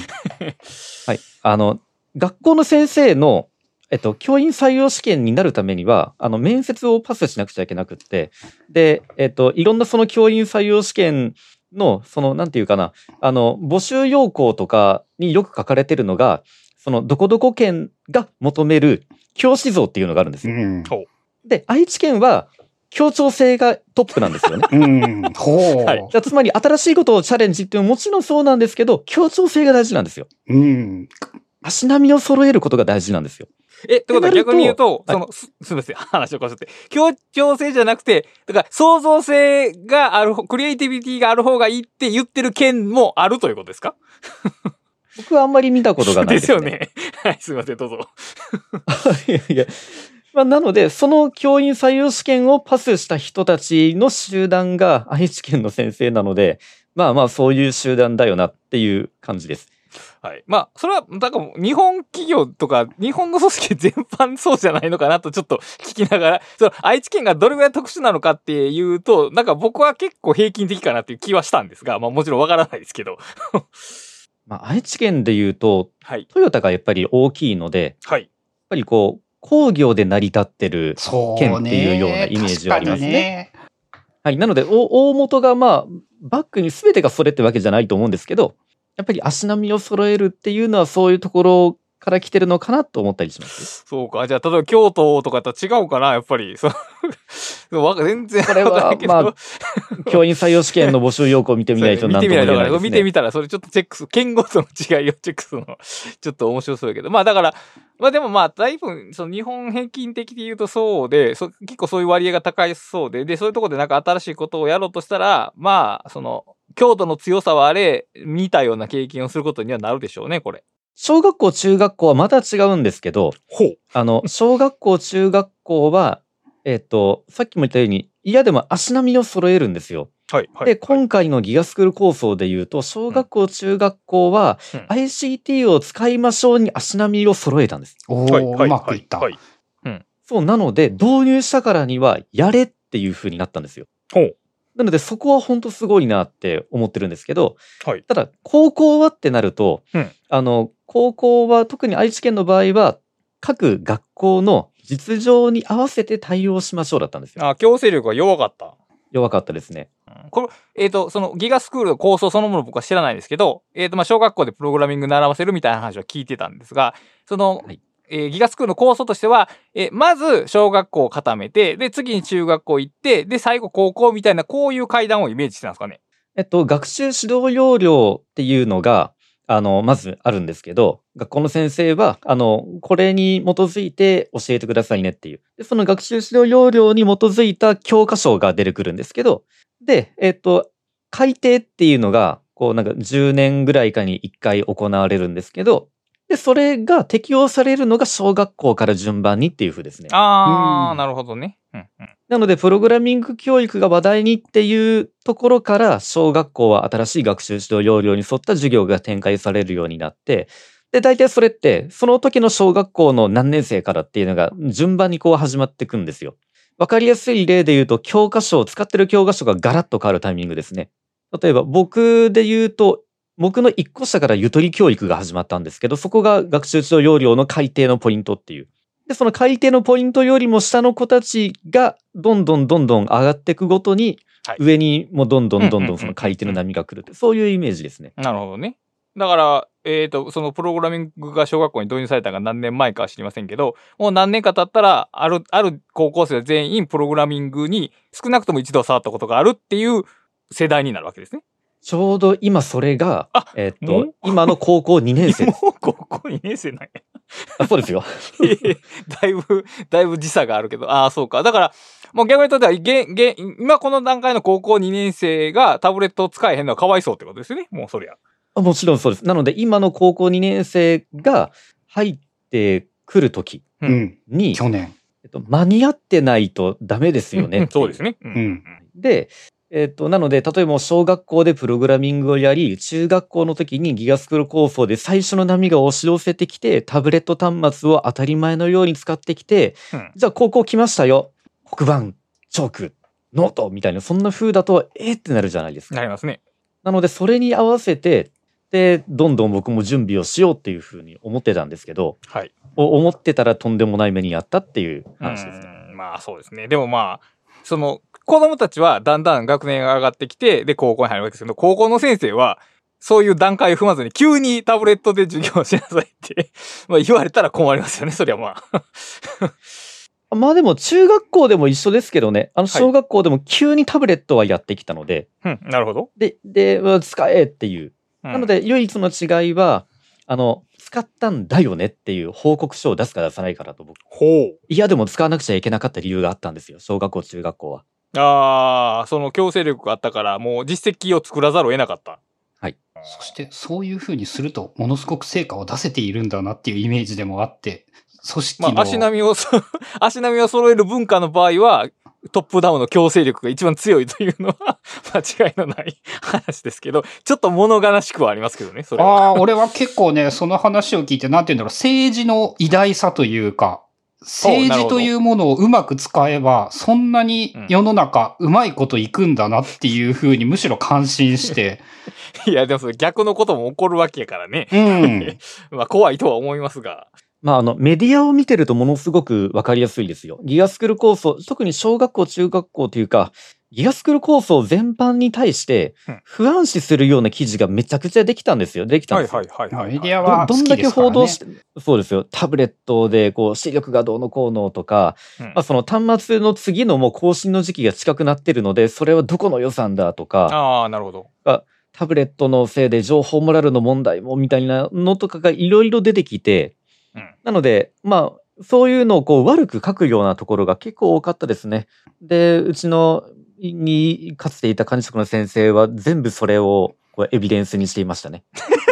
Speaker 3: はい。あの、学校の先生の、えっと、教員採用試験になるためには、あの、面接をパスしなくちゃいけなくって、で、えっと、いろんなその教員採用試験の、その、なんていうかな、あの、募集要項とかによく書かれてるのが、その、どこどこ県が求める教師像っていうのがあるんですよ。
Speaker 1: うん。
Speaker 3: で、愛知県は、協調性がトップなんですよね。*laughs*
Speaker 1: うん。ほう。
Speaker 2: はい
Speaker 3: つまり、新しいことをチャレンジっていうのはもちろんそうなんですけど、協調性が大事なんですよ。
Speaker 1: うん。
Speaker 3: 足並みを揃えることが大事なんですよ。
Speaker 2: え、ってことは逆に言うと、
Speaker 3: はい
Speaker 2: その、す、すみません、*laughs* 話をこうしちゃって。協調性じゃなくて、だから創造性がある方、クリエイティビティがある方がいいって言ってる県もあるということですか？*laughs*
Speaker 3: 僕はあんまり見たことがないです、ね。
Speaker 2: ですよね。*laughs* はい、すみません、どうぞ。
Speaker 3: いやいや。まあ、なので、その教員採用試験をパスした人たちの集団が愛知県の先生なので、まあまあそういう集団だよなっていう感じです。
Speaker 2: はい。まあ、それは、だから日本企業とか、日本の組織全般そうじゃないのかなとちょっと *laughs* 聞きながら、その愛知県がどれぐらい特殊なのかっていうと、なんか僕は結構平均的かなっていう気はしたんですが、まあもちろんわからないですけど。*laughs*
Speaker 3: まあ愛知県で言うと、
Speaker 2: はい。
Speaker 3: トヨタがやっぱり大きいので、やっ
Speaker 2: はい。
Speaker 3: ぱりこう、工業で成り立ってる。県っていうようなイメージはありますね
Speaker 1: 確かに
Speaker 3: はい。なので、お大元がまあ、バックに全てがそれってわけじゃないと思うんですけど、やっぱり足並みを揃えるっていうのはそういうところから来てるのかなと思ったりします？
Speaker 2: そうか。じゃあ、例えば京都とかと違うかなやっぱり。そう *laughs* 全然
Speaker 3: これはまあ教員採用試験の募集要項を見てみないと何とも
Speaker 2: 見てみないとだから
Speaker 3: 言えないね。
Speaker 2: 見てみたら、それちょっとチェックする。県ごとの違いをチェックするの。ちょっと面白そうだけど。まあだから、まあでもまあ、だいぶ、その日本平均的で言うとそうで、そ結構そういう割合が高いそうで、で、そういうところでなんか新しいことをやろうとしたら、まあ、その、強度の強さはあれ、似たような経験をすることにはなるでしょうね、これ。
Speaker 3: 小学校、中学校はまた違うんですけど、
Speaker 2: ほう。
Speaker 3: あの、*laughs* 小学校、中学校は、えっ、と、さっきも言ったように、嫌でも足並みを揃えるんですよ。
Speaker 2: はい、はい。
Speaker 3: で、今回のギガスクール構想で言うと、小学校、中学校は、
Speaker 2: うん
Speaker 3: ICT を使いましょうに足並みを揃えたんです。
Speaker 1: お
Speaker 2: はい、
Speaker 1: ー、
Speaker 2: は
Speaker 1: うまくいった。
Speaker 2: はい。
Speaker 3: そう、なので、導入したからには、やれっていう風になったんですよ。
Speaker 2: ほう。
Speaker 3: なので、そこは本当すごいなって思ってるんですけど、
Speaker 2: はい。
Speaker 3: ただ、高校はってなると、
Speaker 2: うん
Speaker 3: あの、高校は特に愛知県の場合は、各学校の実情に合わせて対応しましょうだったんですよ。
Speaker 2: あ、強制力が弱かった。
Speaker 3: 弱かったですね。
Speaker 2: うんこれ、えっ、と、そのギガスクールの構想そのもの僕は知らないんですけど、えっ、と、まあ、小学校でプログラミング習わせるみたいな話は聞いてたんですが、その、
Speaker 3: はい
Speaker 2: えーギガスクールの構想としては、えーまず小学校を固めて、で、次に中学校行って、で、最後高校みたいな、こういう階段をイメージしてたんですかね。
Speaker 3: えっと、学習指導要領っていうのが、あの、まずあるんですけど、学校の先生は、あの、これに基づいて教えてくださいねっていう。で、その学習指導要領に基づいた教科書が出てくるんですけど、で、えっと、改定っていうのが、こう、なんか10年ぐらいかに1回行われるんですけど、で、それが適用されるのが小学校から順番にっていう風ですね。
Speaker 2: あー、
Speaker 1: うん
Speaker 2: なるほどね。うんうん。
Speaker 3: なので、プログラミング教育が話題にっていうところから、小学校は新しい学習指導要領に沿った授業が展開されるようになって、で、大体それって、その時の小学校の何年生からっていうのが順番にこう始まっていくんですよ。わかりやすい例で言うと、教科書を使ってる教科書がガラッと変わるタイミングですね。例えば、僕で言うと、僕の一個下からゆとり教育が始まったんですけど、そこが学習指導要領の改定のポイントっていう。で、その改定のポイントよりも下の子たちがどんどんどんどん上がっていくごとに、
Speaker 2: はい
Speaker 3: 上にもどんどんどんどんその改定の波が来るって、そういうイメージですね。
Speaker 2: なるほどね。だから、えっ、と、そのプログラミングが小学校に導入されたのが何年前かは知りませんけど、もう何年か経ったら、ある、ある高校生全員プログラミングに少なくとも一度触ったことがあるっていう世代になるわけですね。
Speaker 3: ちょうど今それが
Speaker 2: あ、
Speaker 3: えっと今の高校2年生です。
Speaker 2: もう高校2年生なんや。
Speaker 3: あそうですよ。*laughs*
Speaker 2: だいぶ、だいぶ時差があるけど、ああ、そうか。だから、もう逆に言うと、げげ今この段階の高校2年生がタブレットを使えへんのはかわいそうってことですよね。もうそりゃ。
Speaker 3: あもちろんそうです。なので、今の高校2年生が入ってくるとき
Speaker 2: う
Speaker 1: うん去年。
Speaker 3: えっと、間に合ってないとダメですよね
Speaker 2: うんそうですね。う
Speaker 1: うん。
Speaker 3: で、えっと、なので、例えば小学校でプログラミングをやり、中学校の時にギガスクール構想で最初の波が押し寄せてきて、タブレット端末を当たり前のように使ってきて、
Speaker 2: うん
Speaker 3: じゃあ高校来ましたよ。黒板、チョーク、ノートみたいな、そんな風だと、えーってなるじゃないですか。
Speaker 2: なりますね。
Speaker 3: なので、それに合わせて、で、どんどん僕も準備をしようっていう風に思ってたんですけど、
Speaker 2: はい。
Speaker 3: お思ってたらとんでもない目にあったっていう話ですね。
Speaker 2: うんまあそうですね。でもまあ、その、子供たちはだんだん学年が上がってきて、で、高校に入るわけですけど、高校の先生は、そういう段階を踏まずに急にタブレットで授業をしなさいって、*laughs* まあ言われたら困りますよね、そりゃま *laughs* あ。
Speaker 3: まあでも中学校でも一緒ですけどね、あの
Speaker 2: はい
Speaker 3: 小学校でも急にタブレットはやってきたので、
Speaker 2: うん、なるほど。
Speaker 3: で、で、まあ使えっていう。
Speaker 2: うん
Speaker 3: なの、で唯一の違いは、あの、使ったんだよねっていう報告書を出すか出さないからと僕。
Speaker 2: ほう。
Speaker 3: 嫌でも使わなくちゃいけなかった理由があったんですよ。小学校、中学校は。
Speaker 2: ああ、その強制力があったから、もう実績を作らざるを得なかった。
Speaker 3: はい。
Speaker 1: そして、そういう風にすると、ものすごく成果を出せているんだなっていうイメージでもあって、組織の、
Speaker 2: まあ、足並みをそ、*laughs* 足並みを揃える文化の場合は、トップダウンの強制力が一番強いというのは *laughs* 間違いのない話ですけど、ちょっと物悲しくはありますけどね、それは。
Speaker 1: ああ、俺は結構ね、その話を聞いて、なんて言うんだろう、政治の偉大さというか、政治というものをうまく使えば、そんなに世の中うまいこといくんだなっていうふうにむしろ感心して、*laughs*
Speaker 2: いや、でもそれ逆のことも起こるわけやからね。
Speaker 1: うん。*laughs*
Speaker 2: まあ、怖いとは思いますが。
Speaker 3: まあ、あの、メディアを見てるとものすごくわかりやすいですよ。ギガスクール構想、特に小学校、中学校というか、ギガスクール構想全般に対して
Speaker 2: うん、
Speaker 3: 不安視するような記事がめちゃくちゃできたんですよ。できたんですよ。
Speaker 2: はいはい
Speaker 1: メディアは
Speaker 3: どどんだけ報道して、そうですよ。タブレットで、こう、視力がどうのこうのとか、
Speaker 2: うん
Speaker 3: まあ、その端末の次のもう更新の時期が近くなってるので、それはどこの予算だとか、
Speaker 2: ああ、なるほど。
Speaker 3: タブレットのせいで情報モラルの問題もみたいなのとかがいろいろ出てきて、
Speaker 2: うん
Speaker 3: なので、まあ、そういうのをこう悪く書くようなところが結構多かったですね。で、うちのにかつていた管理職の先生は全部それをこうエビデンスにしていましたね。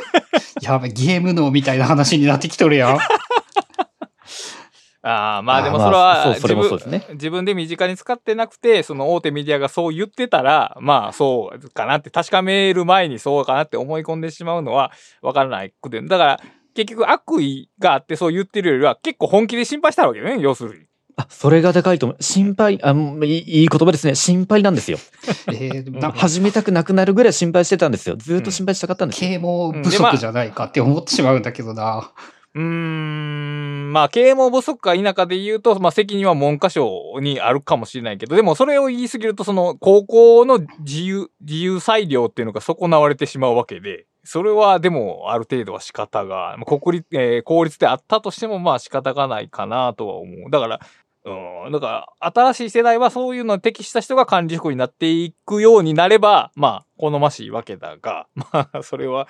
Speaker 3: *laughs*
Speaker 1: やべ、ゲーム脳みたいな話になってきとるやん。*laughs*
Speaker 2: ああ、まあでもそれは
Speaker 3: まあそうそれも
Speaker 2: 自
Speaker 3: そうですね
Speaker 2: 分、自分で身近に使ってなくて、その大手メディアがそう言ってたら、まあそうかなって、確かめる前にそうかなって思い込んでしまうのはわからないくて。だから、結局悪意があってそう言ってるよりは結構本気で心配したわけね、要するに。
Speaker 3: あ、それがでかいと思う。心配、あ、いいいい言葉ですね。心配なんですよ。*laughs*
Speaker 1: えー、
Speaker 3: 始めたくなくなるぐらい心配してたんですよ。ずっと心配したかったんですよ。
Speaker 1: 啓蒙不足じゃないかって思ってしまうんだけどな。
Speaker 2: うーん、まあ、啓蒙不足か否かで言うと、まあ、責任は文科省にあるかもしれないけど、でもそれを言い過ぎると、その、高校の自由、自由裁量っていうのが損なわれてしまうわけで、それはでも、ある程度は仕方が、まあ国立、えー公立であったとしても、まあ仕方がないかなとは思う。だから、うん、だから、新しい世代はそういうのに適した人が管理職になっていくようになれば、まあ、好ましいわけだが、*laughs* まあ、それは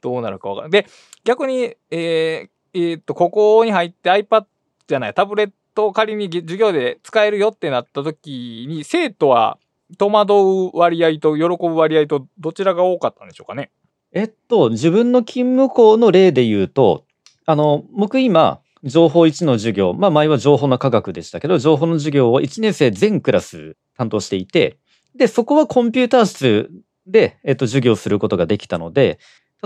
Speaker 2: どうなるかわからない。で、逆に、えーえーっと、ここに入って iPad じゃない、タブレットを仮に授業で使えるよってなった時に、生徒は戸惑う割合と喜ぶ割合とどちらが多かったんでしょうかね。
Speaker 3: えっと、自分の勤務校の例で言うと、あの、僕今、情報1の授業、まあ前は情報の科学でしたけど、情報の授業を1年生全クラス担当していて、で、そこはコンピューター室で、えっと、授業することができたので、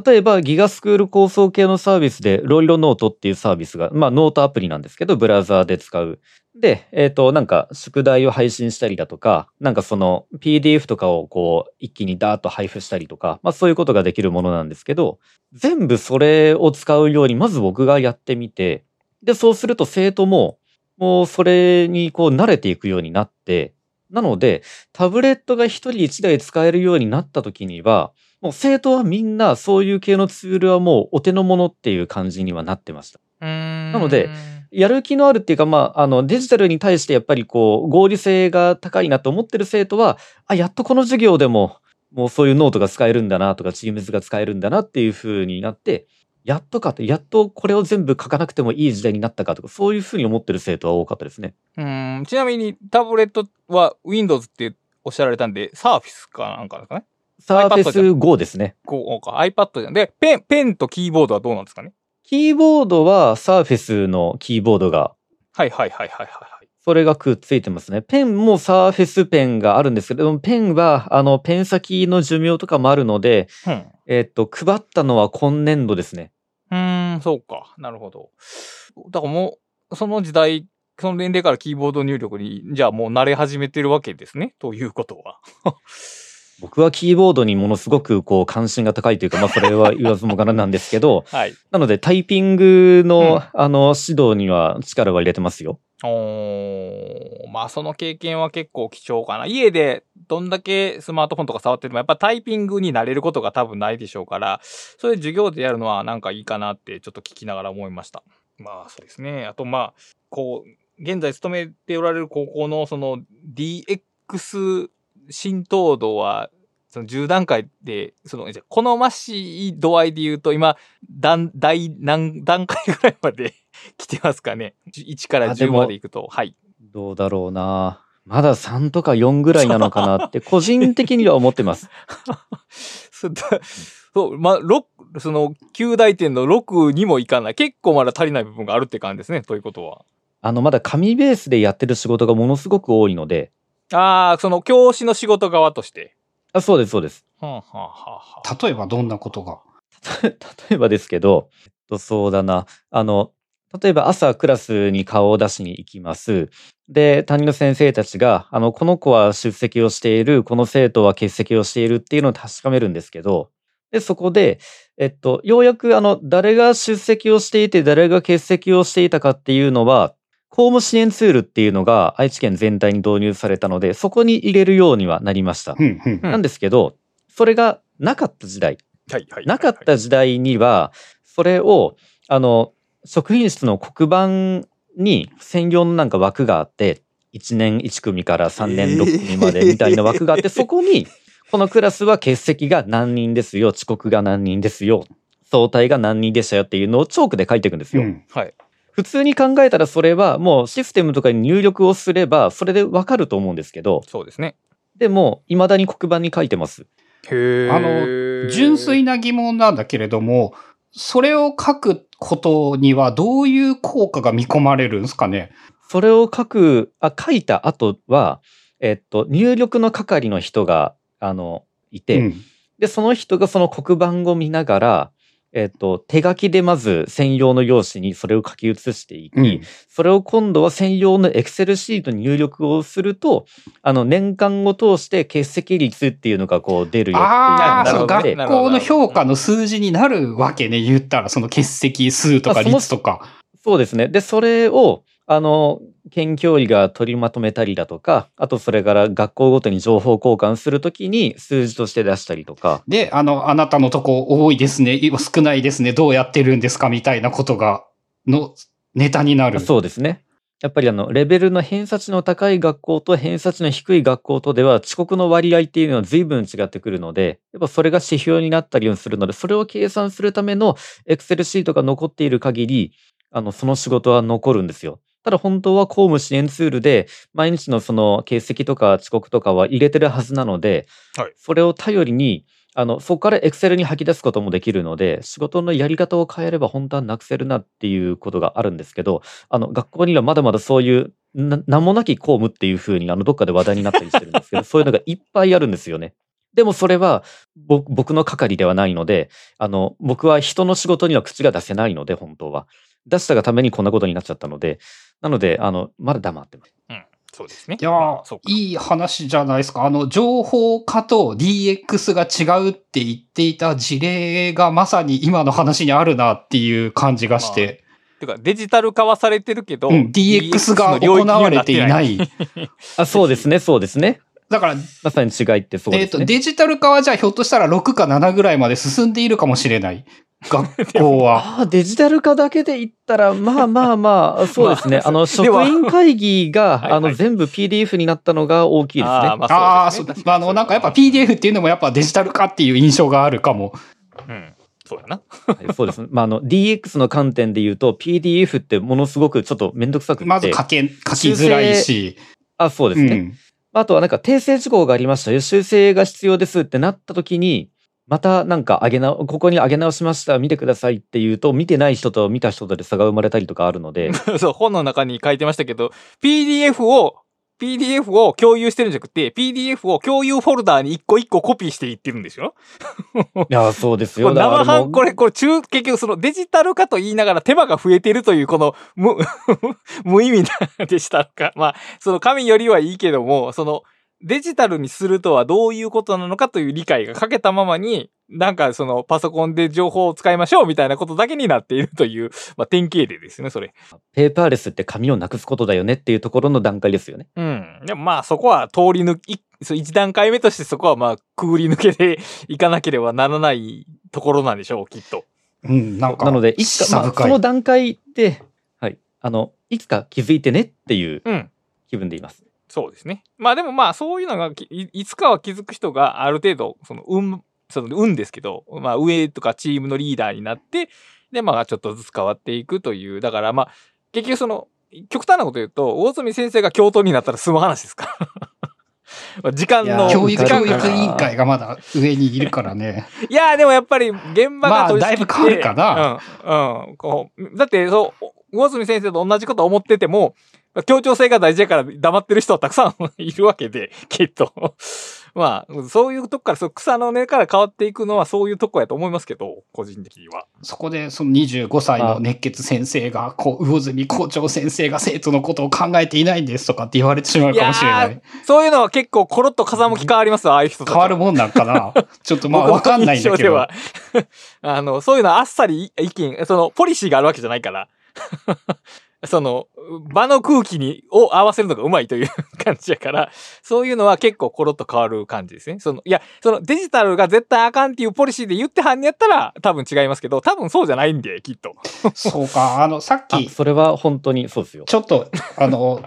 Speaker 3: 例えばギガスクール構想系のサービスで、ロイロノートっていうサービスが、まあノートアプリなんですけど、ブラウザーで使う。で、えっ、と、なんか宿題を配信したりだとか、なんかその PDF とかをこう一気にダーッと配布したりとか、まあそういうことができるものなんですけど、全部それを使うようにまず僕がやってみて、で、そうすると生徒も、もうそれにこう慣れていくようになって、なので、タブレットが一人一台使えるようになった時には、もう生徒はみんなそういう系のツールはもうお手の物っていう感じにはなってました。
Speaker 2: な
Speaker 3: なので、やる気のあるっていうか、まあ、あの、デジタルに対してやっぱりこう、合理性が高いなと思ってる生徒は、あ、やっとこの授業でも、もうそういうノートが使えるんだなとか、 Teams が使えるんだなっていう風になって、やっとかって、やっとこれを全部書かなくてもいい時代になったかとか、そういう風に思ってる生徒は多かったですね。
Speaker 2: うん、ちなみにタブレットは Windows っておっしゃられたんで、サーフィスかなんかですかね。
Speaker 3: サーフェス Go ですね。
Speaker 2: こうか、iPad じゃん。で、ペン、ペンとキーボードはどうなんですかね？
Speaker 3: キーボードはサーフェスのキーボードが
Speaker 2: はいはいはいはいはいはい。
Speaker 3: それがくっついてますね。ペンもサーフェスペンがあるんですけど、ペンは、あの、ペン先の寿命とかもあるので、
Speaker 2: うん。
Speaker 3: えっと、配ったのは今年度ですね。
Speaker 2: うーん、そうか。なるほど。だからもう、その時代、その年齢からキーボード入力に、じゃあもう慣れ始めてるわけですね？ということは。
Speaker 3: 僕はキーボードにものすごくこう関心が高いというか、まあそれは言わずもがななんですけど、*laughs*
Speaker 2: はい。
Speaker 3: なのでタイピングの、
Speaker 2: うん
Speaker 3: あの指導には力は入れてますよ。
Speaker 2: おーまあその経験は結構貴重かな。家でどんだけスマートフォンとか触っててもやっぱタイピングになれることが多分ないでしょうから、そういう授業でやるのはなんかいいかなってちょっと聞きながら思いました。まあそうですね。あとまあ、こう、現在勤めておられる高校のその DX 浸透度はその10段階で、その、じゃあ好ましい度合いで言うと、今、段、第何段階ぐらいまで来てますかね？*laughs* 1から10
Speaker 3: あでも
Speaker 2: までいくと。はい。
Speaker 3: どうだろうな。まだ3とか4ぐらいなのかなって、個人的には思ってます。*laughs*
Speaker 2: そうまあ、六その、9大点の6にもいかない。結構まだ足りない部分があるって感じですね。ということは。
Speaker 3: あの、まだ紙ベースでやってる仕事がものすごく多いので、
Speaker 2: ああ、その、教師の仕事側として。
Speaker 3: あそうです、そうです。
Speaker 2: はあ、はあはあはあ、
Speaker 1: 例えばどんなことが？
Speaker 3: 例えばですけど、えっと、そうだな。あの、例えば朝クラスに顔を出しに行きます。で、担任の先生たちが、あの、この子は出席をしている、この生徒は欠席をしているっていうのを確かめるんですけど、で、そこで、えっと、ようやくあの、誰が出席をしていて、誰が欠席をしていたかっていうのは、公務支援ツールっていうのが愛知県全体に導入されたので、そこに入れるようにはなりました。
Speaker 1: うんうん。
Speaker 2: うん
Speaker 3: なんですけど、それがなかった時代、
Speaker 2: はい、はい。
Speaker 3: なかった時代には、それを、あの、職員室の黒板に専用のなんか枠があって、1年1組から3年6組までみたいな枠があって、そこに、このクラスは欠席が何人ですよ、遅刻が何人ですよ、総体が何人でしたよっていうのをチョークで書いていくんですよ。
Speaker 1: うん
Speaker 2: はい。
Speaker 3: 普通に考えたらそれはもうシステムとかに入力をすれば、それでわかると思うんですけど、
Speaker 2: そうですね。
Speaker 3: でも、未だに黒板に書いてます。
Speaker 2: へ
Speaker 1: あの純粋な疑問なんだけれども、それを書くことにはどういう効果が見込まれるんですかね？
Speaker 3: それを書く、あ、書いた後は、えっと、入力の係の人が、あの、いて、
Speaker 1: うん
Speaker 3: で、その人がその黒板を見ながら、えっと、手書きでまず専用の用紙にそれを書き写していき、
Speaker 1: うん
Speaker 3: それを今度は専用のエクセルシートに入力をすると、あの、年間を通して欠席率っていうのがこう出るよっていう
Speaker 1: ああ、その学校の評価の数字になるわけね、言ったら、その欠席数とか率とか。
Speaker 3: そうですね。で、それを、あの、県教委が取りまとめたりだとか、あとそれから学校ごとに情報交換するときに数字として出したりとか、
Speaker 1: で、あの、あなたのとこ多いですね、少ないですね、どうやってるんですかみたいなことが、のネタになる。
Speaker 3: そうですね。やっぱりあの、レベルの偏差値の高い学校と偏差値の低い学校とでは遅刻の割合っていうのは随分違ってくるので、やっぱそれが指標になったりするので、それを計算するためのエクセルシートが残っている限り、あの、その仕事は残るんですよ。ただ本当は公務支援ツールで、毎日のその欠席とか遅刻とかは入れてるはずなので、
Speaker 2: はい
Speaker 3: それを頼りに、あの、そこからエクセルに吐き出すこともできるので、仕事のやり方を変えれば本当はなくせるなっていうことがあるんですけど、あの、学校にはまだまだそういう、な名もなき公務っていう風に、あの、どっかで話題になったりしてるんですけど、*laughs* そういうのがいっぱいあるんですよね。でもそれは、ぼ僕の係ではないので、あの、僕は人の仕事には口が出せないので、本当は。出したがためにこんなことになっちゃったので、なので、あの、まだ黙ってます。
Speaker 2: そうですね。
Speaker 1: いや
Speaker 2: まあそうか
Speaker 1: いい話じゃないですか。あの、情報化と DX が違うって言っていた事例がまさに今の話にあるなっていう感じがして、
Speaker 2: てか、デジタル化はされてるけど、
Speaker 1: うん、DX が行われていな。い。*laughs*
Speaker 3: あ、そうですね、そうですね。
Speaker 1: だから、
Speaker 3: まさに違いってそう
Speaker 1: えっ、と、
Speaker 3: ですね。
Speaker 1: デジタル化はじゃあひょっとしたら6か7ぐらいまで進んでいるかもしれない。学校は。*laughs*
Speaker 3: ああ、デジタル化だけで言ったら、まあまあまあ、*laughs* そうですね。
Speaker 2: まあ
Speaker 3: あの、職員会議が、*laughs*
Speaker 2: はい
Speaker 3: あの、全部 PDF になったのが大きいですね。
Speaker 2: あーま
Speaker 1: ああ、
Speaker 2: あそうですね。
Speaker 1: あ、あの、なんかやっぱ PDF っていうのもやっぱデジタル化っていう印象があるかも。
Speaker 2: うん。そうやな。
Speaker 3: はいそうですね。まあ、あの、DX の観点で言うと、PDF ってものすごくちょっとめんどくさくて。
Speaker 1: まず書け、書きづらいし。
Speaker 3: あ、そうですね。
Speaker 1: うん
Speaker 3: あとはなんか訂正事項がありましたよ。修正が必要ですってなった時に、またなんか上げな、ここに上げ直しました、見てくださいって言うと、見てない人と見た人とで差が生まれたりとかあるので、*laughs*
Speaker 2: そう、本の中に書いてましたけど、PDF を、PDF を共有してるんじゃなくて、PDF を共有フォルダーに一個一個コピーしていってるんですよ。
Speaker 3: いや、そうです
Speaker 2: こ
Speaker 3: よ。
Speaker 2: れ生半、これ、これ中、結局そのデジタル化と言いながら手間が増えてるという、この *laughs* 無、無意味なデジタル化。まあ、その紙よりはいいけども、そのデジタルにするとはどういうことなのかという理解が欠けたままに、なんかそのパソコンで情報を使いましょうみたいなことだけになっているという、まあ典型例ですね、それ。
Speaker 3: ペーパーレスって紙をなくすことだよねっていうところの段階ですよね。
Speaker 2: うん。でもまあそこは通り抜き、そう一段階目としてそこはまあくぐり抜けていかなければならないところなんでしょう、きっと。
Speaker 1: うん、なんか。
Speaker 3: なので、いつか、まあ、その段階で、はい、あの、いつか気づいてねっていう
Speaker 2: うん。
Speaker 3: 気分でいます。
Speaker 2: そうですね。まあでもまあそういうのがきいいつかは気づく人がある程度、その運、その運ですけど、まあ上とかチームのリーダーになって、でまあちょっとずつ変わっていくという、だからまあ結局その、極端なこと言うと、大住先生が教頭になったら済む話ですから。*laughs* まあ時間の。
Speaker 1: 教育、
Speaker 2: 時間が
Speaker 1: 教育委員会がまだ上にいるからね。*laughs*
Speaker 2: いや、でもやっぱり現場が取り仕切って
Speaker 1: まあだいぶ変わるか
Speaker 2: うん。うん。こう、だって、そう、魚住先生と同じこと思ってても、協調性が大事だから黙ってる人はたくさんいるわけで、*laughs* きっと。*laughs* まあ、そういうとこから、そう草の根から変わっていくのはそういうとこやと思いますけど、個人的には。
Speaker 1: そこで、その25歳の熱血先生が、こう、魚住校長先生が生徒のことを考えていないんですとかって言われてしまうかもしれないい。
Speaker 2: そういうのは結構コロッと風向き変わりますわ、ああいう人
Speaker 1: 変わるもんなんかな。ちょっとまあわかんないんだけど。
Speaker 2: あの、そういうのはあっさり意見、その、ポリシーがあるわけじゃないから。その、場の空気に、を合わせるのがうまいという感じやから、そういうのは結構コロッと変わる感じですね。その、いや、そのデジタルが絶対あかんっていうポリシーで言ってはんやったら多分違いますけど、多分そうじゃないんで、きっと。
Speaker 1: そうか、あの、さっ
Speaker 3: あ
Speaker 1: き、
Speaker 3: それは本当にそうですよ。
Speaker 1: ちょっと、あの、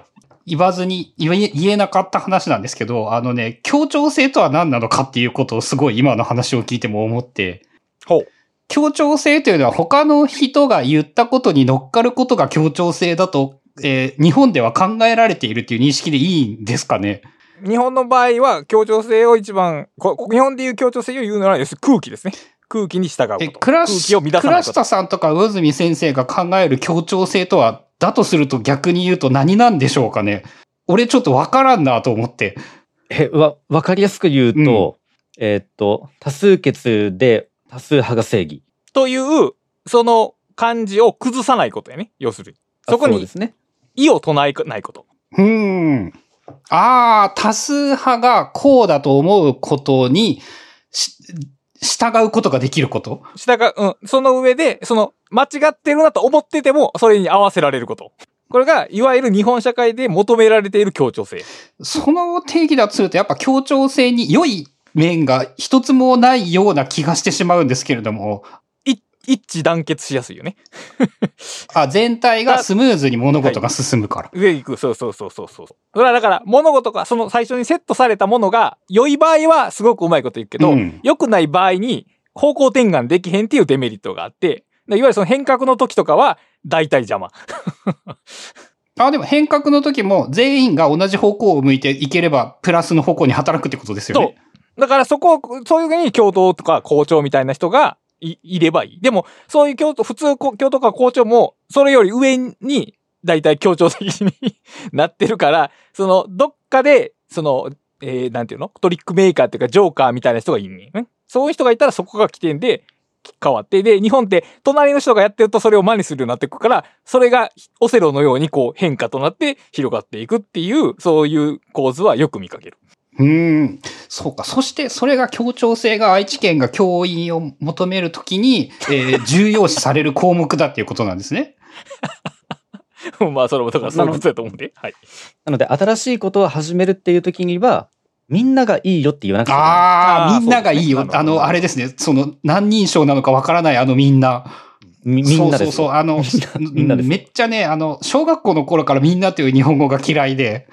Speaker 1: 言わずに言え、言えなかった話なんですけど、あのね、協調性とは何なのかっていうことをすごい今の話を聞いても思って、
Speaker 2: ほう。
Speaker 1: 協調性というのは他の人が言ったことに乗っかることが協調性だと、えー日本では考えられているっていう認識でいいんですかね？
Speaker 2: 日本の場合は協調性を一番、こ日本でいう協調性を言うなら、要するに空気ですね。空気に従う。
Speaker 1: え。倉下さんとか魚住先生が考える協調性とは、だとすると逆に言うと何なんでしょうかね？俺ちょっとわからんなと思って。
Speaker 3: え、わ、わかりやすく言うと、えーっと、多数決で多数派が正義。
Speaker 2: という、その感じを崩さないことやね。要するに。
Speaker 3: あ
Speaker 2: そこに
Speaker 3: うですね。
Speaker 2: 意を唱えないこと。
Speaker 1: うーん。ああ、多数派がこうだと思うことにし、従うことができること？
Speaker 2: 下が、うん。その上で、その、間違ってるなと思ってても、それに合わせられること。これが、いわゆる日本社会で求められている協調性。
Speaker 1: その定義だとすると、やっぱ協調性に良い面が一つもないような気がしてしまうんですけれども、
Speaker 2: い一致団結しやすいよね。*laughs*
Speaker 1: あ、全体がスムーズに物事が進むから。
Speaker 2: 上行く。そうそうそうそうそう。それはだから、物事が、その最初にセットされたものが、良い場合はすごくうまいこと言うけど、
Speaker 1: うん
Speaker 2: 良くない場合に方向転換できへんっていうデメリットがあって、でいわゆるその変革の時とかは、大体邪魔。*laughs*
Speaker 1: あ、でも変革の時も全員が同じ方向を向いていければ、プラスの方向に働くってことですよね。
Speaker 2: だからそこを、そういうふうに教頭とか校長みたいな人がいいればいい。でも、そういう教頭、普通こ教頭か校長も、それより上に、だいたい協調的に *laughs* なってるから、その、どっかで、その、えー、なんていうの？トリックメーカーっていうか、ジョーカーみたいな人がいんねん。そういう人がいたらそこが起点で変わって、で、日本って隣の人がやってるとそれを真似するようになっていくから、それがオセロのようにこう変化となって広がっていくっていう、そういう構図はよく見かける。
Speaker 1: うーん。そうか。そして、それが協調性が愛知県が教員を求めるときに、えー重要視される項目だっていうことなんですね。*laughs*
Speaker 2: まあ、それもだからそういうことだと思うんで。はい。
Speaker 3: なので、新しいことを始めるっていう時には、みんながいいよって言わなくちゃいけない。
Speaker 1: ああ、みんながいいよ。
Speaker 2: ね
Speaker 1: あの、あれですね。その、何人称なのかわからないあのみんな。
Speaker 3: みみんなですよ。
Speaker 1: そうそうそう。あの、
Speaker 3: みんなみんなです
Speaker 1: めっちゃね、あの、小学校の頃からみんなという日本語が嫌いで。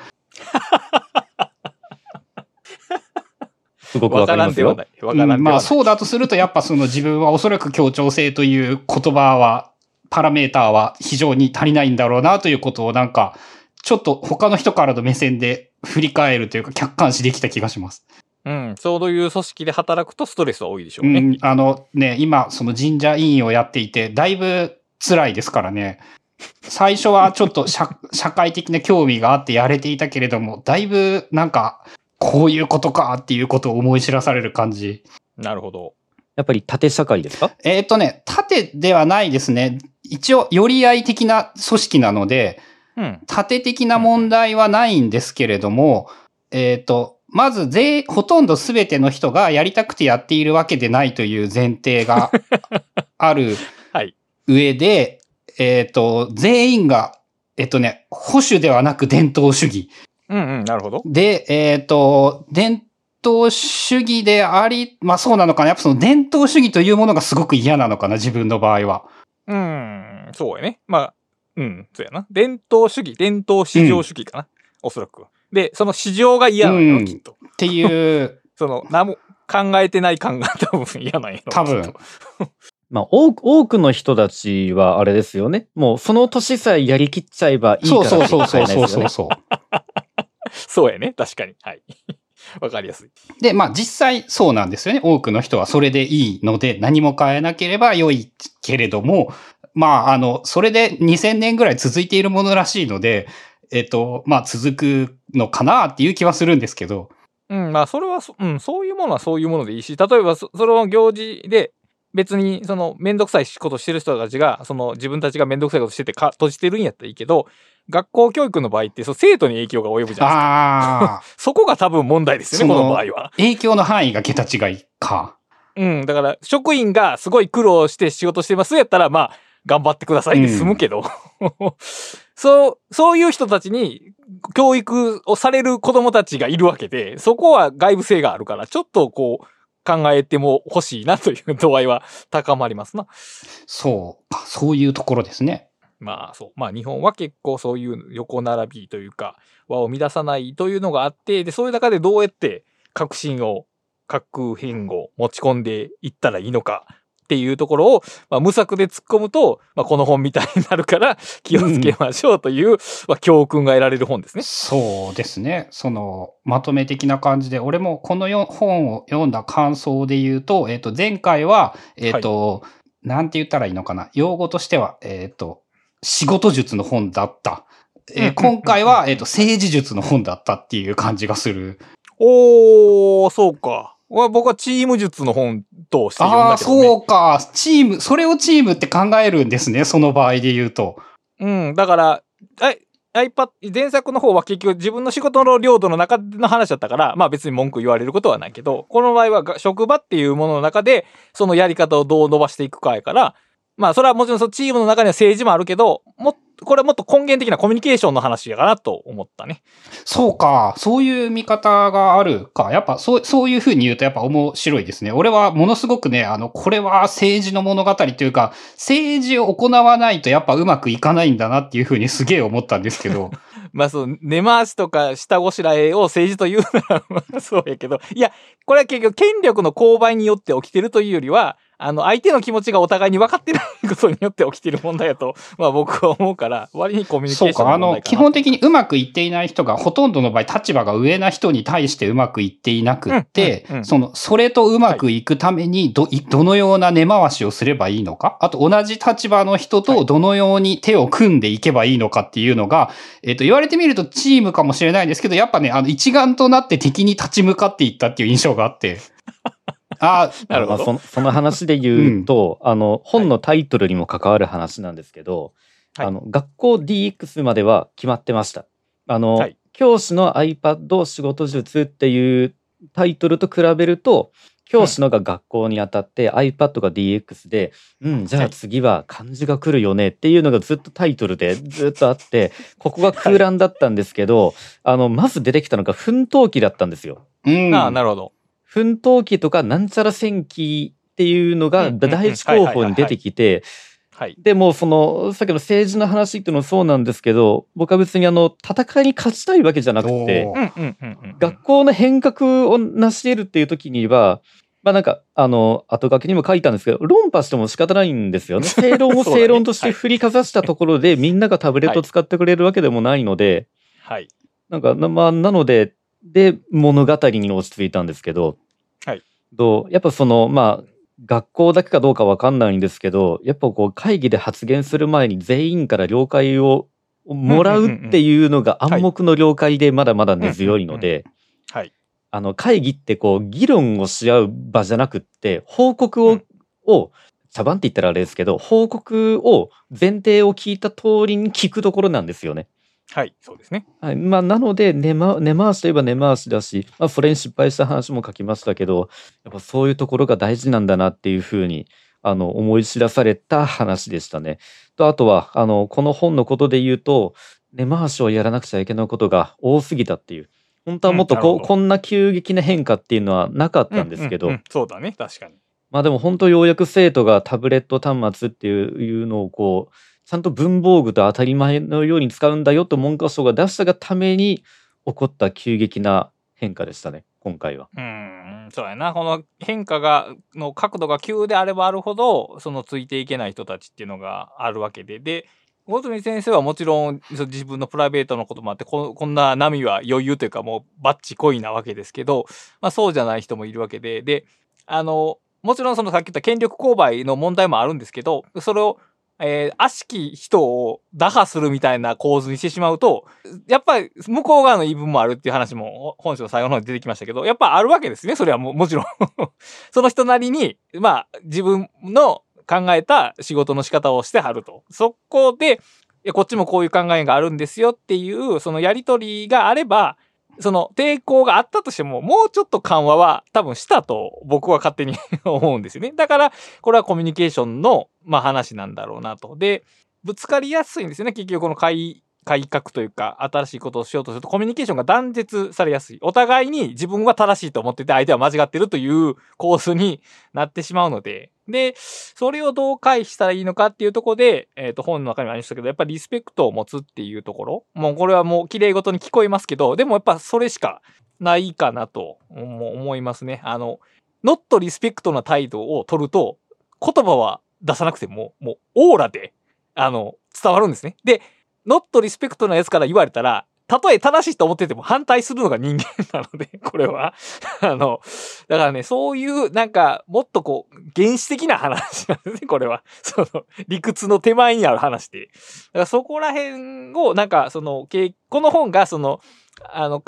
Speaker 3: すごく
Speaker 2: わ
Speaker 3: わかりますよ
Speaker 2: からんではな。い。わからんではない。
Speaker 1: まあそうだとすると、やっぱその自分はおそらく協調性という言葉は、パラメーターは非常に足りないんだろうなということをなんか、ちょっと他の人からの目線で振り返るというか客観視できた気がします。
Speaker 2: うん。そういう組織で働くとストレスは多いでしょうね。
Speaker 1: うん、あのね、今その神社委員をやっていて、だいぶ辛いですからね。最初はちょっと社 *laughs* 社会的な興味があってやれていたけれども、だいぶなんか、こういうことかっていうことを思い知らされる感じ。
Speaker 2: なるほど。
Speaker 3: やっぱり縦社会ですか？
Speaker 1: えっ、とね、縦ではないですね。一応、寄り合い的な組織なので、
Speaker 2: うん。
Speaker 1: 縦的な問題はないんですけれども、えっ、と、まず全、ほとんど全ての人がやりたくてやっているわけでないという前提が *laughs* ある
Speaker 2: はい。
Speaker 1: 上で、えっ、と、全員が、えっ、とね、保守ではなく伝統主義。
Speaker 2: うんうん。なるほど。
Speaker 1: で、えっ、と、伝統主義であり、まあそうなのかな。やっぱその伝統主義というものがすごく嫌なのかな、自分の場合は。
Speaker 2: うん。そうやね。まあ、うん。そうやな。伝統主義、伝統市場主義かな。おそらく。で、その市場が嫌なのよ、
Speaker 1: うん
Speaker 2: きっと。
Speaker 1: っていう、*laughs*
Speaker 2: その、何も考えてない感が *laughs* 多分嫌なんやろ。
Speaker 1: 多分 *laughs*
Speaker 3: まあ、多く、多くの人たちはあれですよね。もう、その年さえやりきっちゃえばいいから
Speaker 1: そうそうそうそうそう
Speaker 3: う
Speaker 1: そうそう。*laughs*
Speaker 2: そうやね。確かに。はい。*laughs* わかりやすい。
Speaker 1: で、まあ実際そうなんですよね。多くの人はそれでいいので何も変えなければ良いけれども、まああの、それで2000年ぐらい続いているものらしいので、えっと、まあ続くのかなっていう気はするんですけど。
Speaker 2: うん、まあ、それはそ、うん、そういうものはそういうものでいいし、例えばそ、その行事で、別に、その、めんどくさいことしてる人たちが、その、自分たちがめんどくさいことしててか、閉じてるんやったらいいけど、学校教育の場合って、そう、生徒に影響が及ぶじゃないですか。
Speaker 1: ああ、*laughs*
Speaker 2: そこが多分問題ですよね、こ
Speaker 1: その
Speaker 2: の場合は。
Speaker 1: 影響の範囲が桁違いか。
Speaker 2: うん、だから、職員がすごい苦労して仕事してますやったら、まあ、頑張ってくださいで済むけど、*laughs* そう、そういう人たちに教育をされる子供たちがいるわけで、そこは外部性があるから、ちょっとこう、考えても欲しいなという度合いは高まりますな。
Speaker 1: そうか、そういうところですね。
Speaker 2: まあそう。まあ日本は結構そういう横並びというか、和を乱さないというのがあって、で、そういう中でどうやって革新を、核変を持ち込んでいったらいいのか、っていうところを、まあ、無策で突っ込むと、まあ、この本みたいになるから *laughs* 気をつけましょうという、まあ、教訓が得られる本ですね。
Speaker 1: そうですね。その、まとめ的な感じで、俺もこのよ本を読んだ感想で言うと、えっ、と、前回は、えっ、と、なんて言ったらいいのかな？用語としては、えっ、と、仕事術の本だった。えー
Speaker 2: うん
Speaker 1: 今回は、えっ、と、政治術の本だったっていう感じがする。
Speaker 2: おー、そうか。わ僕はチーム術の本として読ん
Speaker 1: ああ、
Speaker 2: だけど、ね。
Speaker 1: そうか。チーム、それをチームって考えるんですね。その場合で言うと。
Speaker 2: うん、だから、え iPad、前作の方は結局自分の仕事の領土の中の話だったから、まあ別に文句言われることはないけど、この場合はが職場っていうものの中で、そのやり方をどう伸ばしていくかやから、まあそれはもちろんそのチームの中には政治もあるけど、これはもっと根源的なコミュニケーションの話やかなと思ったね。
Speaker 1: そうか。そういう見方があるか。やっぱ、そう、そういうふうに言うとやっぱ面白いですね。俺はものすごくね、あの、これは政治の物語というか、政治を行わないとやっぱうまくいかないんだなっていうふうにすげえ思ったんですけど。*laughs*
Speaker 2: まあそう、根回しとか下ごしらえを政治というなら、まあそうやけど、いや、これは結局権力の勾配によって起きてるというよりは、あの、相手の気持ちがお互いに分かってないことによって起きてる問題だと、*laughs* まあ僕は思うから、割にコミュニケーションの問題、かな
Speaker 1: の基本的にうまくいっていない人が、ほとんどの場合、立場が上な人に対してうまくいっていなくって
Speaker 2: うんうんう、ん。
Speaker 1: その、それとうまくいくために、ど、い。どのような根回しをすればいいのか、あと同じ立場の人とどのように手を組んでいけばいいのかっていうのが、えっと、言われてみるとチームかもしれないんですけど、やっぱね、あの、一丸となって敵に立ち向かっていったっていう印象があって。*laughs* あ *laughs*
Speaker 2: なるほど
Speaker 3: まあそのその話で言うと、あの本のタイトルにも関わる話なんですけど、
Speaker 2: はい
Speaker 3: あの学校 DX までは決まってました。あの、
Speaker 2: はい
Speaker 3: 教師の iPad 仕事術っていうタイトルと比べると教師のが学校にあたって iPad が DX で、うん、じゃあ次は漢字が来るよねっていうのがずっとタイトルで *laughs* ずっとあって、ここが空欄だったんですけど、あの、まず出てきたのが奮闘記だったんですよ。
Speaker 1: うん。
Speaker 2: ああ、なるほど。
Speaker 3: 奮闘記とかなんちゃら戦記っていうのが第一候補に出てきて、
Speaker 2: はい。
Speaker 3: でもそのさっきの政治の話っていうのもそうなんですけど、僕は別にあの戦いに勝ちたいわけじゃなくて。学校の変革を成し得るっていう時には、まあなんか、あの、後書きにも書いたんですけど、論破しても仕方ないんですよね。*laughs* 正論を正論として振りかざしたところで、みんながタブレットを使ってくれるわけでもないので、
Speaker 2: はい。
Speaker 3: なんか、なまあ、なので、で、物語に落ち着いたんですけど、
Speaker 2: はい。
Speaker 3: どう？やっぱその、まあ、学校だけかどうかわかんないんですけど、やっぱこう、会議で発言する前に全員から了解をもらうっていうのが暗黙の了解でまだまだ根強いので、
Speaker 2: はい。
Speaker 3: あの、会議ってこう、議論をし合う場じゃなくって、報告を、
Speaker 2: うん
Speaker 3: を、茶番って言ったらあれですけど、報告を、前提を聞いた通りに聞くところなんですよね。
Speaker 2: はい。そうですね。
Speaker 3: はい。まあ、なので、根ま、根回しといえば根回しだし、まあ、それに失敗した話も書きましたけど、やっぱそういうところが大事なんだなっていうふうに、あの、思い知らされた話でしたね。と、あとは、あの、この本のことで言うと、根回しをやらなくちゃいけないことが多すぎたっていう。本当はもっとこう、
Speaker 2: うん
Speaker 3: こんな急激な変化っていうのはなかったんですけど、
Speaker 2: うううんそうだね。確かに。
Speaker 3: まあでも本当ようやく生徒がタブレット端末っていうのをこう、ちゃんと文房具と当たり前のように使うんだよと文科省が出したがために起こった急激な変化でしたね、今回は。
Speaker 2: うん、そうやな。この変化が、の角度が急であればあるほど、そのついていけない人たちっていうのがあるわけで。で、小泉先生はもちろん自分のプライベートのこともあってこ、んな波は余裕というかもうバッチ恋なわけですけど、まあそうじゃない人もいるわけで、で、あの、もちろんそのさっき言った権力勾配の問題もあるんですけど、それを、えー悪しき人を打破するみたいな構図にしてしまうと、やっぱり向こう側の言い分もあるっていう話も本書の最後の方に出てきましたけど、やっぱあるわけですね。それはももちろん。*laughs* その人なりに、まあ自分の考えた仕事の仕方をしてはると。そこで、こっちもこういう考えがあるんですよっていう、そのやりとりがあれば、その抵抗があったとしても、もうちょっと緩和は多分したと僕は勝手に *laughs* 思うんですよね。だから、これはコミュニケーションの、まあ話なんだろうなと。で、ぶつかりやすいんですよね。結局この会改革というか、新しいことをしようとすると、コミュニケーションが断絶されやすい。お互いに自分は正しいと思ってて、相手は間違ってるという構図になってしまうので、で、それをどう回避したらいいのかっていうところで、えっ、と、本の中にもありましたけど、やっぱりリスペクトを持つっていうところ。もうこれはもう綺麗事に聞こえますけど、でもやっぱそれしかないかなと思いますね。あの、ノットリスペクトな態度を取ると、言葉は出さなくても、もうオーラで、あの、伝わるんですね。で、ノットリスペクトなやつから言われたら、たとえ正しいと思ってても反対するのが人間なので、*laughs* これは。*laughs* あの、だからね、そういう、なんか、もっとこう、原始的な話なんですね、*laughs* これは。その、理屈の手前にある話で。だからそこら辺を、なんか、その、この本が、その、あの、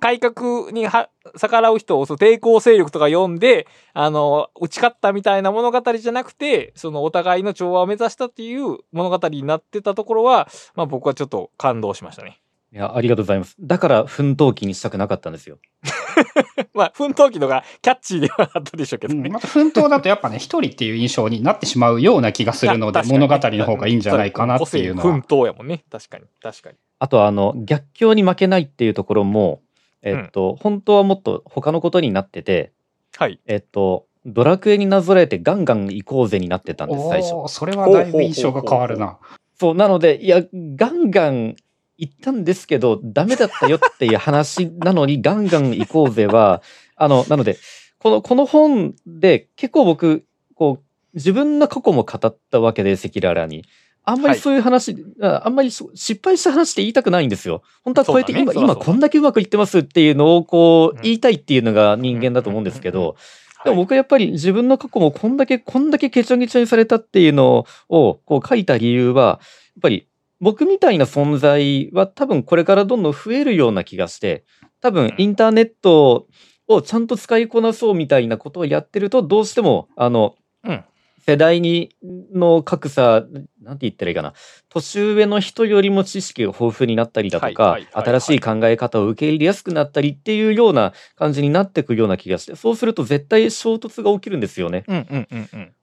Speaker 2: 改革には逆らう人をその抵抗勢力とか読んで、あの、打ち勝ったみたいな物語じゃなくて、そのお互いの調和を目指したっていう物語になってたところは、まあ僕はちょっと感動しましたね。
Speaker 3: いや、ありがとうございます。だから奮闘記にしたくなかったんですよ。*laughs*
Speaker 2: まあ、奮闘記のがキャッチーではあったでしょうけどね。
Speaker 1: うん、また奮闘だとやっぱね、一人っていう印象になってしまうような気がするので、物語の方がいいんじゃないかなっていうのは。
Speaker 2: 奮闘やもんね。確かに。確かに。
Speaker 3: あとあの、逆境に負けないっていうところも、えっと、うん、本当はもっと他のことになってて、
Speaker 2: はい。
Speaker 3: えっと、ドラクエになぞらえてガンガン行こうぜになってたんです、最初。
Speaker 1: それはだいぶ印象が変わるな。
Speaker 3: そう、なので、いや、ガンガン行ったんですけど、ダメだったよっていう話なのに、ガンガン行こうぜは、*laughs* あの、なので、この、この本で結構僕、こう、自分の過去も語ったわけで、赤裸々に。あんまりそういう話、はい、あんまり失敗した話って言いたくないんですよ。本当はこうやって今、ね、今こんだけうまくいってますっていうのをこう言いたいっていうのが人間だと思うんですけど、でも僕はやっぱり自分の過去もこんだけ、こんだけケチョケチョにされたっていうのをこう書いた理由は、やっぱり僕みたいな存在は多分これからどんどん増えるような気がして、多分インターネットをちゃんと使いこなそうみたいなことをやってると、どうしても、あの、うん、世代にの格差、なんて言ったらいいかな、年上の人よりも知識が豊富になったりだとか、新しい考え方を受け入れやすくなったりっていうような感じになっていくような気がして、そうすると絶対衝突が起きるんですよね。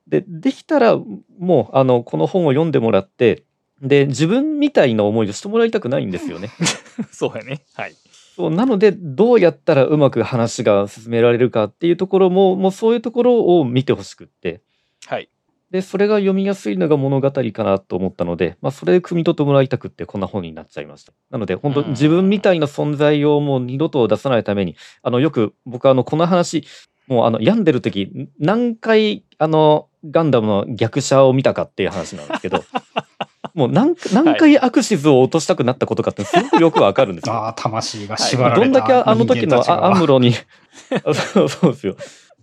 Speaker 3: で、できたら、もう、あの、この本を読んでもらって、で、自分みたいな思いをしてもらいたくないんですよね。*laughs*
Speaker 2: そうやね。はい。
Speaker 3: そうなので、どうやったらうまく話が進められるかっていうところも、もうそういうところを見てほしくって。
Speaker 2: はい。
Speaker 3: で、それが読みやすいのが物語かなと思ったので、まあ、それで汲み取ってもらいたくって、こんな本になっちゃいました。なので、本当自分みたいな存在をもう二度と出さないために、あの、よく僕あの、この話、もうあの、病んでる時、何回、あの、ガンダムの逆者を見たかっていう話なんですけど、*laughs* もう何何回アクシズを落としたくなったことかってすごくよくわかるんですよ。*laughs*
Speaker 1: ああ、魂が縛られた、
Speaker 3: どんだけあの時のアムロにそうそうですよ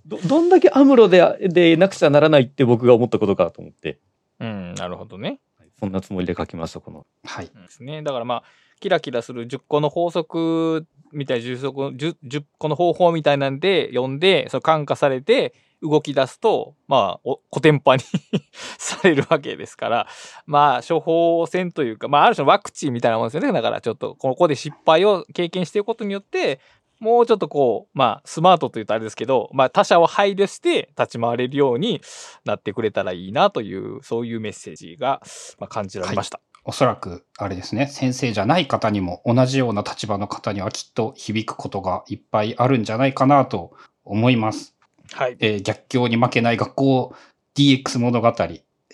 Speaker 3: ど。どんだけアムロででなくちゃならないって僕が思ったことかと思って。
Speaker 2: うん、なるほどね。
Speaker 3: そんなつもりで書きました、この。
Speaker 1: はい。
Speaker 2: ですね。だからまあ、キラキラする10個の法則みたいな 10, 10, 10個の方法みたいなんで読んで、それ感化されて、動き出すと、まあ、お、コテンパに *laughs* されるわけですから、まあ、処方箋というか、まあ、ある種のワクチンみたいなもんですよね。だから、ちょっと、ここで失敗を経験していくことによって、もうちょっとこう、まあ、スマートというとあれですけど、まあ、他者を配慮して立ち回れるようになってくれたらいいなという、そういうメッセージが、まあ、感じられました。はい
Speaker 1: おそらく、あれですね、先生じゃない方にも同じような立場の方にはきっと響くことがいっぱいあるんじゃないかなと思います。
Speaker 2: はい。
Speaker 1: えー、逆境に負けない学校 DX 物語。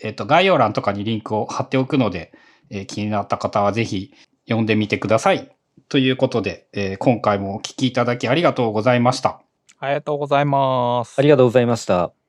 Speaker 1: えっ、ー、と、概要欄とかにリンクを貼っておくので、えー、気になった方はぜひ読んでみてください。ということで、えー、今回もお聞きいただきありがとうございました。
Speaker 2: ありがとうございます。
Speaker 3: ありがとうございました。